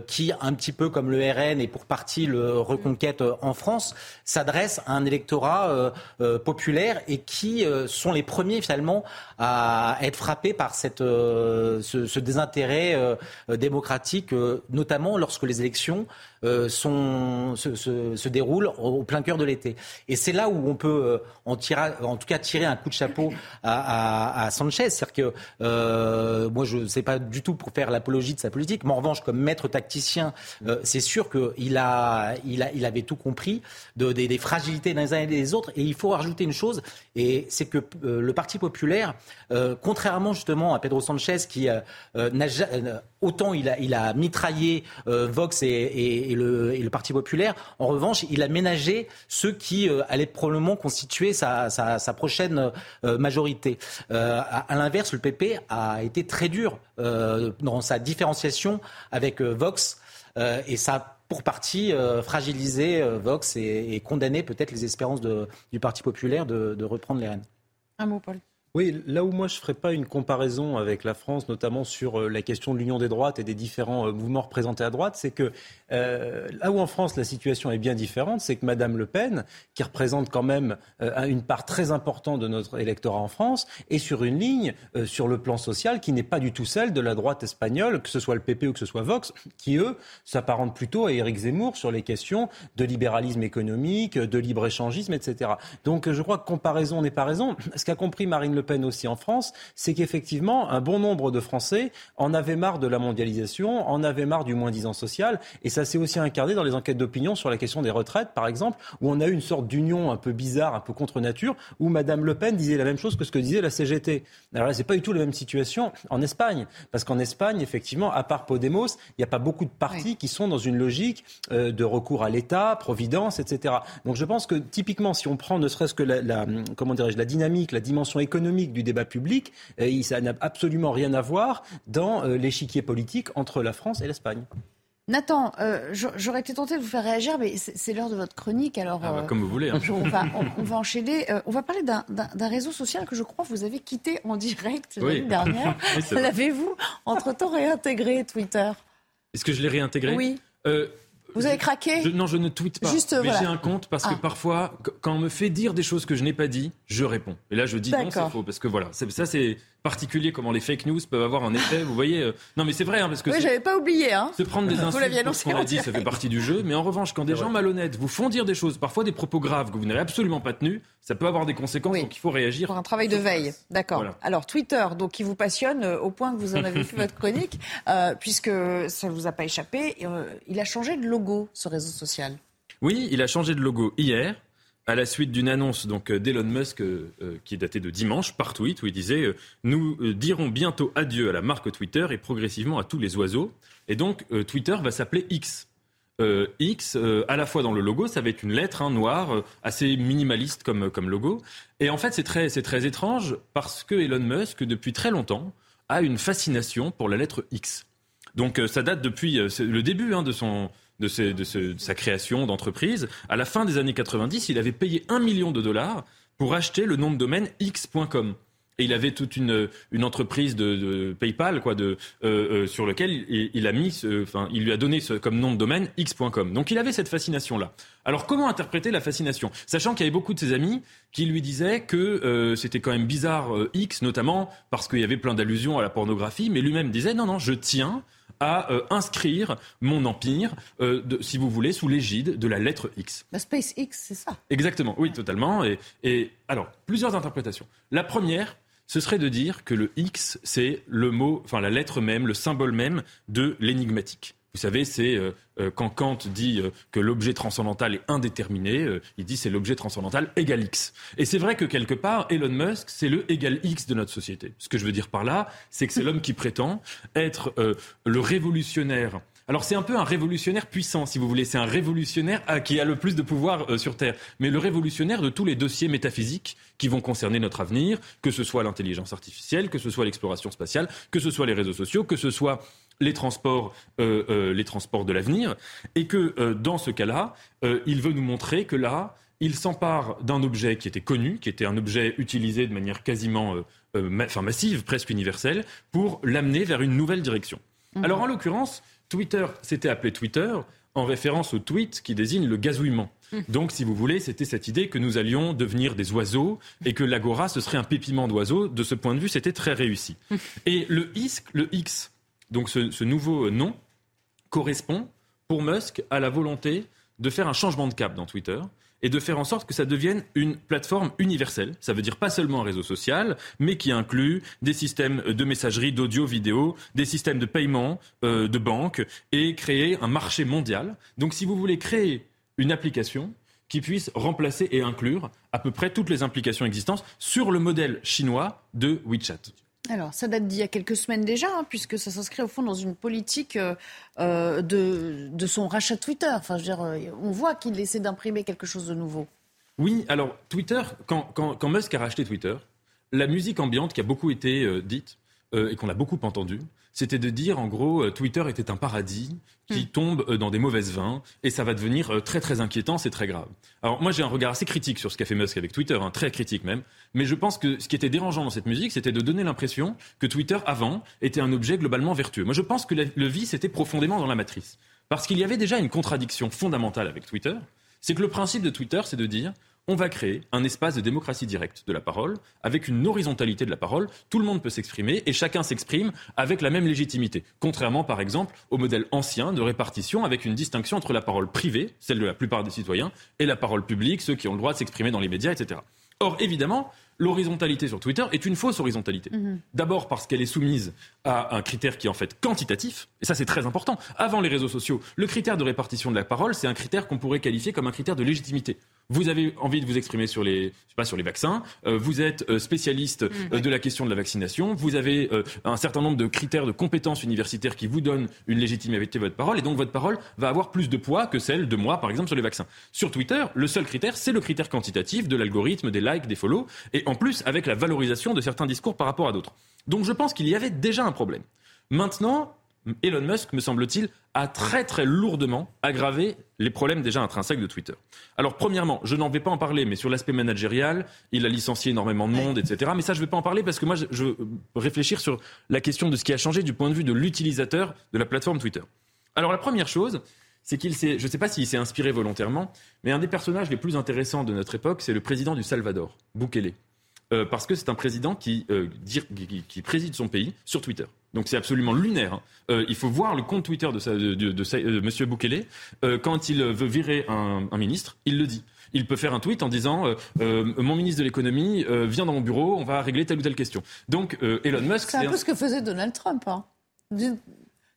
qui, un petit peu comme le RN et pour partie le Reconquête en France, s'adresse à un électorat populaire et qui sont les premiers finalement à être frappés par cette, ce, ce, désintérêt démocratique, notamment lorsque les élections euh, se, se, se, déroule au, plein cœur de l'été. Et c'est là où on peut euh, en, tirer, en tout cas tirer un coup de chapeau à, Sanchez. C'est-à-dire que Euh, moi, je ne sais pas du tout pour faire l'apologie de sa politique, mais en revanche, comme maître tacticien, c'est sûr qu'il a, il a, il avait tout compris de, des, fragilités des uns et des autres. Et il faut rajouter une chose, et c'est que le Parti populaire, contrairement justement à Pedro Sanchez, qui n'a autant il a, il a mitraillé Vox et, et, le, Parti populaire, en revanche, il a ménagé ceux qui allaient probablement constituer sa, prochaine majorité. à, à l'inverse, le PP a été très dur euh, dans sa différenciation avec euh, Vox euh, et ça a pour partie fragilisé Vox et, condamné peut-être les espérances du Parti populaire de, de reprendre les rênes. Un mot, Paul. Oui, là où moi je ne ferai pas une comparaison avec la France, notamment sur euh, la question de l'union des droites et des différents euh, mouvements représentés à droite, c'est que euh, là où en France la situation est bien différente, c'est que Madame Le Pen, qui représente quand même une part très importante de notre électorat en France, est sur une ligne sur le plan social qui n'est pas du tout celle de la droite espagnole, que ce soit le PP ou que ce soit Vox, qui eux s'apparentent plutôt à Éric Zemmour sur les questions de libéralisme économique, de libre-échangisme, etc. Donc je crois que comparaison n'est pas raison. Ce qu'a compris Marine Le peine aussi en France, c'est qu'effectivement, un bon nombre de Français en avaient marre de la mondialisation, en avaient marre du moins-disant social. Et ça s'est aussi incarné dans les enquêtes d'opinion sur la question des retraites, par exemple, où on a eu une sorte d'union un peu bizarre, un peu contre nature, où Madame Le Pen disait la même chose que ce que disait la CGT. Alors là, c'est pas du tout la même situation en Espagne. Parce qu'en Espagne, effectivement, à part Podemos, il n'y a pas beaucoup de partis qui sont dans une logique euh, de recours à l'État, providence, etc. Donc je pense que typiquement, si on prend ne serait-ce que la, la comment dirais-je, la dynamique, la dimension économique, du débat public, euh, ça n'a absolument rien à voir dans euh, l'échiquier politique entre la France et l'Espagne. Nathan, euh, j'aurais été tenté de vous faire réagir, mais c'est l'heure de votre chronique. Alors, ah bah, comme vous voulez. Hein. On, va, on, va, enchaîner. on va parler d'un réseau social que je crois vous avez quitté en direct l'année dernière. L'avez-vous entre-temps réintégré, Twitter? Est-ce que je l'ai réintégré? Oui. Vous avez craqué Non, je ne tweete pas. Juste, mais j'ai un compte parce que ah. parfois, quand on me fait dire des choses que je n'ai pas dit, je réponds. Et là, je dis non, c'est faux. Parce que voilà, ça, c'est particulier comment les fake news peuvent avoir un effet. Vous voyez, euh, non mais c'est vrai hein, parce que oui, j'avais pas oublié. Hein. Se prendre des insultes pour ce qu'on a dit, ça fait partie du jeu. Mais en revanche, quand des gens malhonnêtes vous font dire des choses, parfois des propos graves que vous n'avez absolument pas tenus, ça peut avoir des conséquences. Donc il faut réagir. Pour un travail de veille, d'accord. Alors Twitter, donc qui vous passionne euh, au point que vous en avez fait votre chronique, euh, puisque ça ne vous a pas échappé, il a changé de logo ce réseau social. Oui, il a changé de logo hier à la suite d'une annonce donc euh, d'Elon Musk euh, euh, qui est datée de dimanche par tweet où il disait nous dirons bientôt adieu à la marque Twitter et progressivement à tous les oiseaux et donc Twitter va s'appeler X. X, à la fois dans le logo, ça va être une lettre hein, noire, assez minimaliste comme, comme logo. Et en fait, c'est très, très étrange parce que Elon Musk, depuis très longtemps, a une fascination pour la lettre X. Donc ça date depuis le début hein, de son, de, sa création d'entreprise. À la fin des années 90, il avait payé un million de dollars pour acheter le nom de domaine x.com. Et il avait toute une, une entreprise de, PayPal, quoi, de, euh, euh, sur lequel il, a mis, enfin, il lui a donné ce, comme nom de domaine x.com. Donc il avait cette fascination-là. Alors comment interpréter la fascination, sachant qu'il y avait beaucoup de ses amis qui lui disaient que euh, c'était quand même bizarre X, notamment parce qu'il y avait plein d'allusions à la pornographie, mais lui-même disait non non, je tiens à euh, inscrire mon empire, euh, si vous voulez, sous l'égide de la lettre X. La SpaceX, c'est ça Exactement, oui, totalement. Et, et alors, plusieurs interprétations. La première, ce serait de dire que le X, c'est le mot, enfin la lettre même, le symbole même de l'énigmatique. Vous savez, c'est euh, euh, quand Kant dit euh, que l'objet transcendantal est indéterminé, il dit c'est l'objet transcendantal égal X. Et c'est vrai que quelque part, Elon Musk, c'est le égal X de notre société. Ce que je veux dire par là, c'est que c'est l'homme qui prétend être le révolutionnaire alors c'est un peu un révolutionnaire puissant, si vous voulez. C'est un révolutionnaire qui a le plus de pouvoir sur Terre. Mais le révolutionnaire de tous les dossiers métaphysiques qui vont concerner notre avenir, que ce soit l'intelligence artificielle, que ce soit l'exploration spatiale, que ce soit les réseaux sociaux, que ce soit les transports, euh, euh, les transports de l'avenir, et que euh, dans ce cas-là, il veut nous montrer que là, il s'empare d'un objet qui était connu, qui était un objet utilisé de manière quasiment enfin, massive, presque universelle, pour l'amener vers une nouvelle direction. Mhm. Alors en l'occurrence, Twitter s'était appelé Twitter en référence au tweet qui désigne le gazouillement. Mhm. Donc, si vous voulez, c'était cette idée que nous allions devenir des oiseaux et que l'agora, ce serait un pépiment d'oiseaux. De ce point de vue, c'était très réussi. Mhm. Et le, le X, donc ce, nouveau nom correspond pour Musk à la volonté de faire un changement de cap dans Twitter et de faire en sorte que ça devienne une plateforme universelle. Ça veut dire pas seulement un réseau social, mais qui inclut des systèmes de messagerie, d'audio, vidéo, des systèmes de paiement, euh, de banque, et créer un marché mondial. Donc si vous voulez créer une application qui puisse remplacer et inclure à peu près toutes les implications existantes sur le modèle chinois de WeChat. Alors, ça date d'il y a quelques semaines déjà, hein, puisque ça s'inscrit au fond dans une politique euh, euh, de, son rachat de Twitter. Enfin, je veux dire, euh, on voit qu'il essaie d'imprimer quelque chose de nouveau. Oui, alors Twitter, quand, quand, Musk a racheté Twitter, la musique ambiante qui a beaucoup été dite et qu'on a beaucoup entendue, c'était de dire en gros euh, Twitter était un paradis qui hmm. tombe euh, dans des mauvaises vins et ça va devenir euh, très très inquiétant, c'est très grave. Alors moi j'ai un regard assez critique sur ce qu'a fait Musk avec Twitter, hein, très critique même, mais je pense que ce qui était dérangeant dans cette musique, c'était de donner l'impression que Twitter avant était un objet globalement vertueux. Moi je pense que le vice était profondément dans la matrice. Parce qu'il y avait déjà une contradiction fondamentale avec Twitter, c'est que le principe de Twitter, c'est de dire on va créer un espace de démocratie directe de la parole, avec une horizontalité de la parole. Tout le monde peut s'exprimer et chacun s'exprime avec la même légitimité. Contrairement, par exemple, au modèle ancien de répartition, avec une distinction entre la parole privée, celle de la plupart des citoyens, et la parole publique, ceux qui ont le droit de s'exprimer dans les médias, etc. Or, évidemment, l'horizontalité sur Twitter est une fausse horizontalité. Mhm. D'abord parce qu'elle est soumise à un critère qui est en fait quantitatif, et ça c'est très important. Avant les réseaux sociaux, le critère de répartition de la parole, c'est un critère qu'on pourrait qualifier comme un critère de légitimité. Vous avez envie de vous exprimer sur les, pas, sur les vaccins, euh, vous êtes euh, spécialiste mhm. euh, de la question de la vaccination, vous avez un certain nombre de critères de compétences universitaires qui vous donnent une légitimité de votre parole, et donc votre parole va avoir plus de poids que celle de moi, par exemple, sur les vaccins. Sur Twitter, le seul critère, c'est le critère quantitatif de l'algorithme, des likes, des follow, et en plus avec la valorisation de certains discours par rapport à d'autres. Donc je pense qu'il y avait déjà un problème. Maintenant, Elon Musk, me semble-t-il, a très très lourdement aggravé les problèmes déjà intrinsèques de Twitter. Alors premièrement, je n'en vais pas en parler, mais sur l'aspect managérial, il a licencié énormément de monde, etc. Mais ça, je ne vais pas en parler parce que moi, je, veux réfléchir sur la question de ce qui a changé du point de vue de l'utilisateur de la plateforme Twitter. Alors la première chose, c'est qu'il s'est, je ne sais pas s'il s'est inspiré volontairement, mais un des personnages les plus intéressants de notre époque, c'est le président du Salvador, Bukele. Euh, parce que c'est un président euh, qui, qui, préside son pays sur Twitter. Donc c'est absolument lunaire. Hein. Euh, il faut voir le compte Twitter de, de, de, de M. Bukele. quand il veut virer un, un, ministre, il le dit. Il peut faire un tweet en disant Mon ministre de l'économie vient dans mon bureau, on va régler telle ou telle question. Donc Elon Musk. C'est un peu ce que faisait Donald Trump. Hein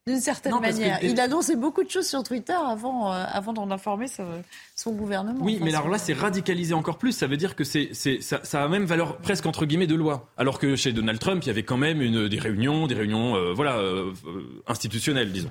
d'une certaine manière. Il annonçait beaucoup de choses sur Twitter avant, euh, avant d'en informer son, gouvernement. Oui, mais alors là, c'est radicalisé encore plus. Ça veut dire que c'est, ça, ça, a même valeur presque entre guillemets de loi. Alors que chez Donald Trump, il y avait quand même une, des réunions, des réunions euh, voilà, euh, institutionnelles, disons.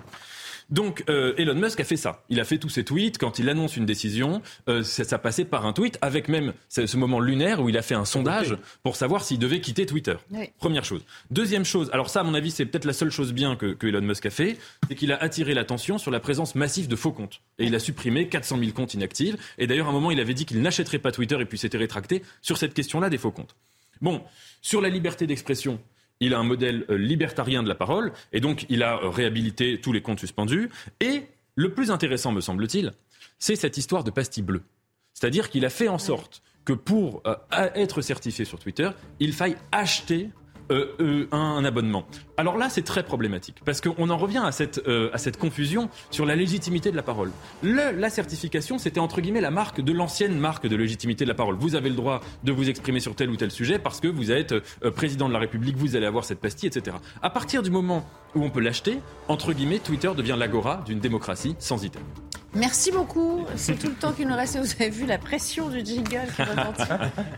Donc euh, Elon Musk a fait ça. Il a fait tous ses tweets. Quand il annonce une décision, euh, ça, passait par un tweet, avec même ce, moment lunaire où il a fait un sondage pour savoir s'il devait quitter Twitter. Première chose. Deuxième chose, alors ça à mon avis c'est peut-être la seule chose bien que, Elon Musk a fait, c'est qu'il a attiré l'attention sur la présence massive de faux comptes. Et il a supprimé 400 000 comptes inactifs. Et d'ailleurs à un moment il avait dit qu'il n'achèterait pas Twitter et puis s'était rétracté sur cette question-là des faux comptes. Bon, sur la liberté d'expression, il a un modèle euh, libertarien de la parole, et donc il a euh, réhabilité tous les comptes suspendus. Et le plus intéressant, me semble-t-il, c'est cette histoire de pastille bleue. C'est-à-dire qu'il a fait en sorte que pour euh, être certifié sur Twitter, il faille acheter euh, euh, un, abonnement. Alors là, c'est très problématique parce qu'on en revient à cette, euh, à cette confusion sur la légitimité de la parole. Le, la certification, c'était entre guillemets la marque de l'ancienne marque de légitimité de la parole. Vous avez le droit de vous exprimer sur tel ou tel sujet parce que vous êtes président de la République, vous allez avoir cette pastille, etc. À partir du moment où on peut l'acheter, entre guillemets, Twitter devient l'agora d'une démocratie sans idée. Merci beaucoup. C'est tout le temps qu'il nous reste. Vous avez vu la pression du jingle qui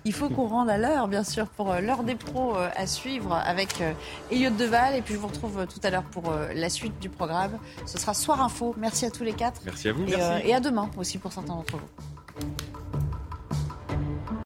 Il faut qu'on rende à l'heure, bien sûr, pour euh, l'heure des pros euh, à suivre avec euh, Elliot Deval. Et puis je vous retrouve tout à l'heure pour la suite du programme. Ce sera Soir Info. Merci à tous les quatre. Merci à vous. Et, et à demain aussi pour certains d'entre vous.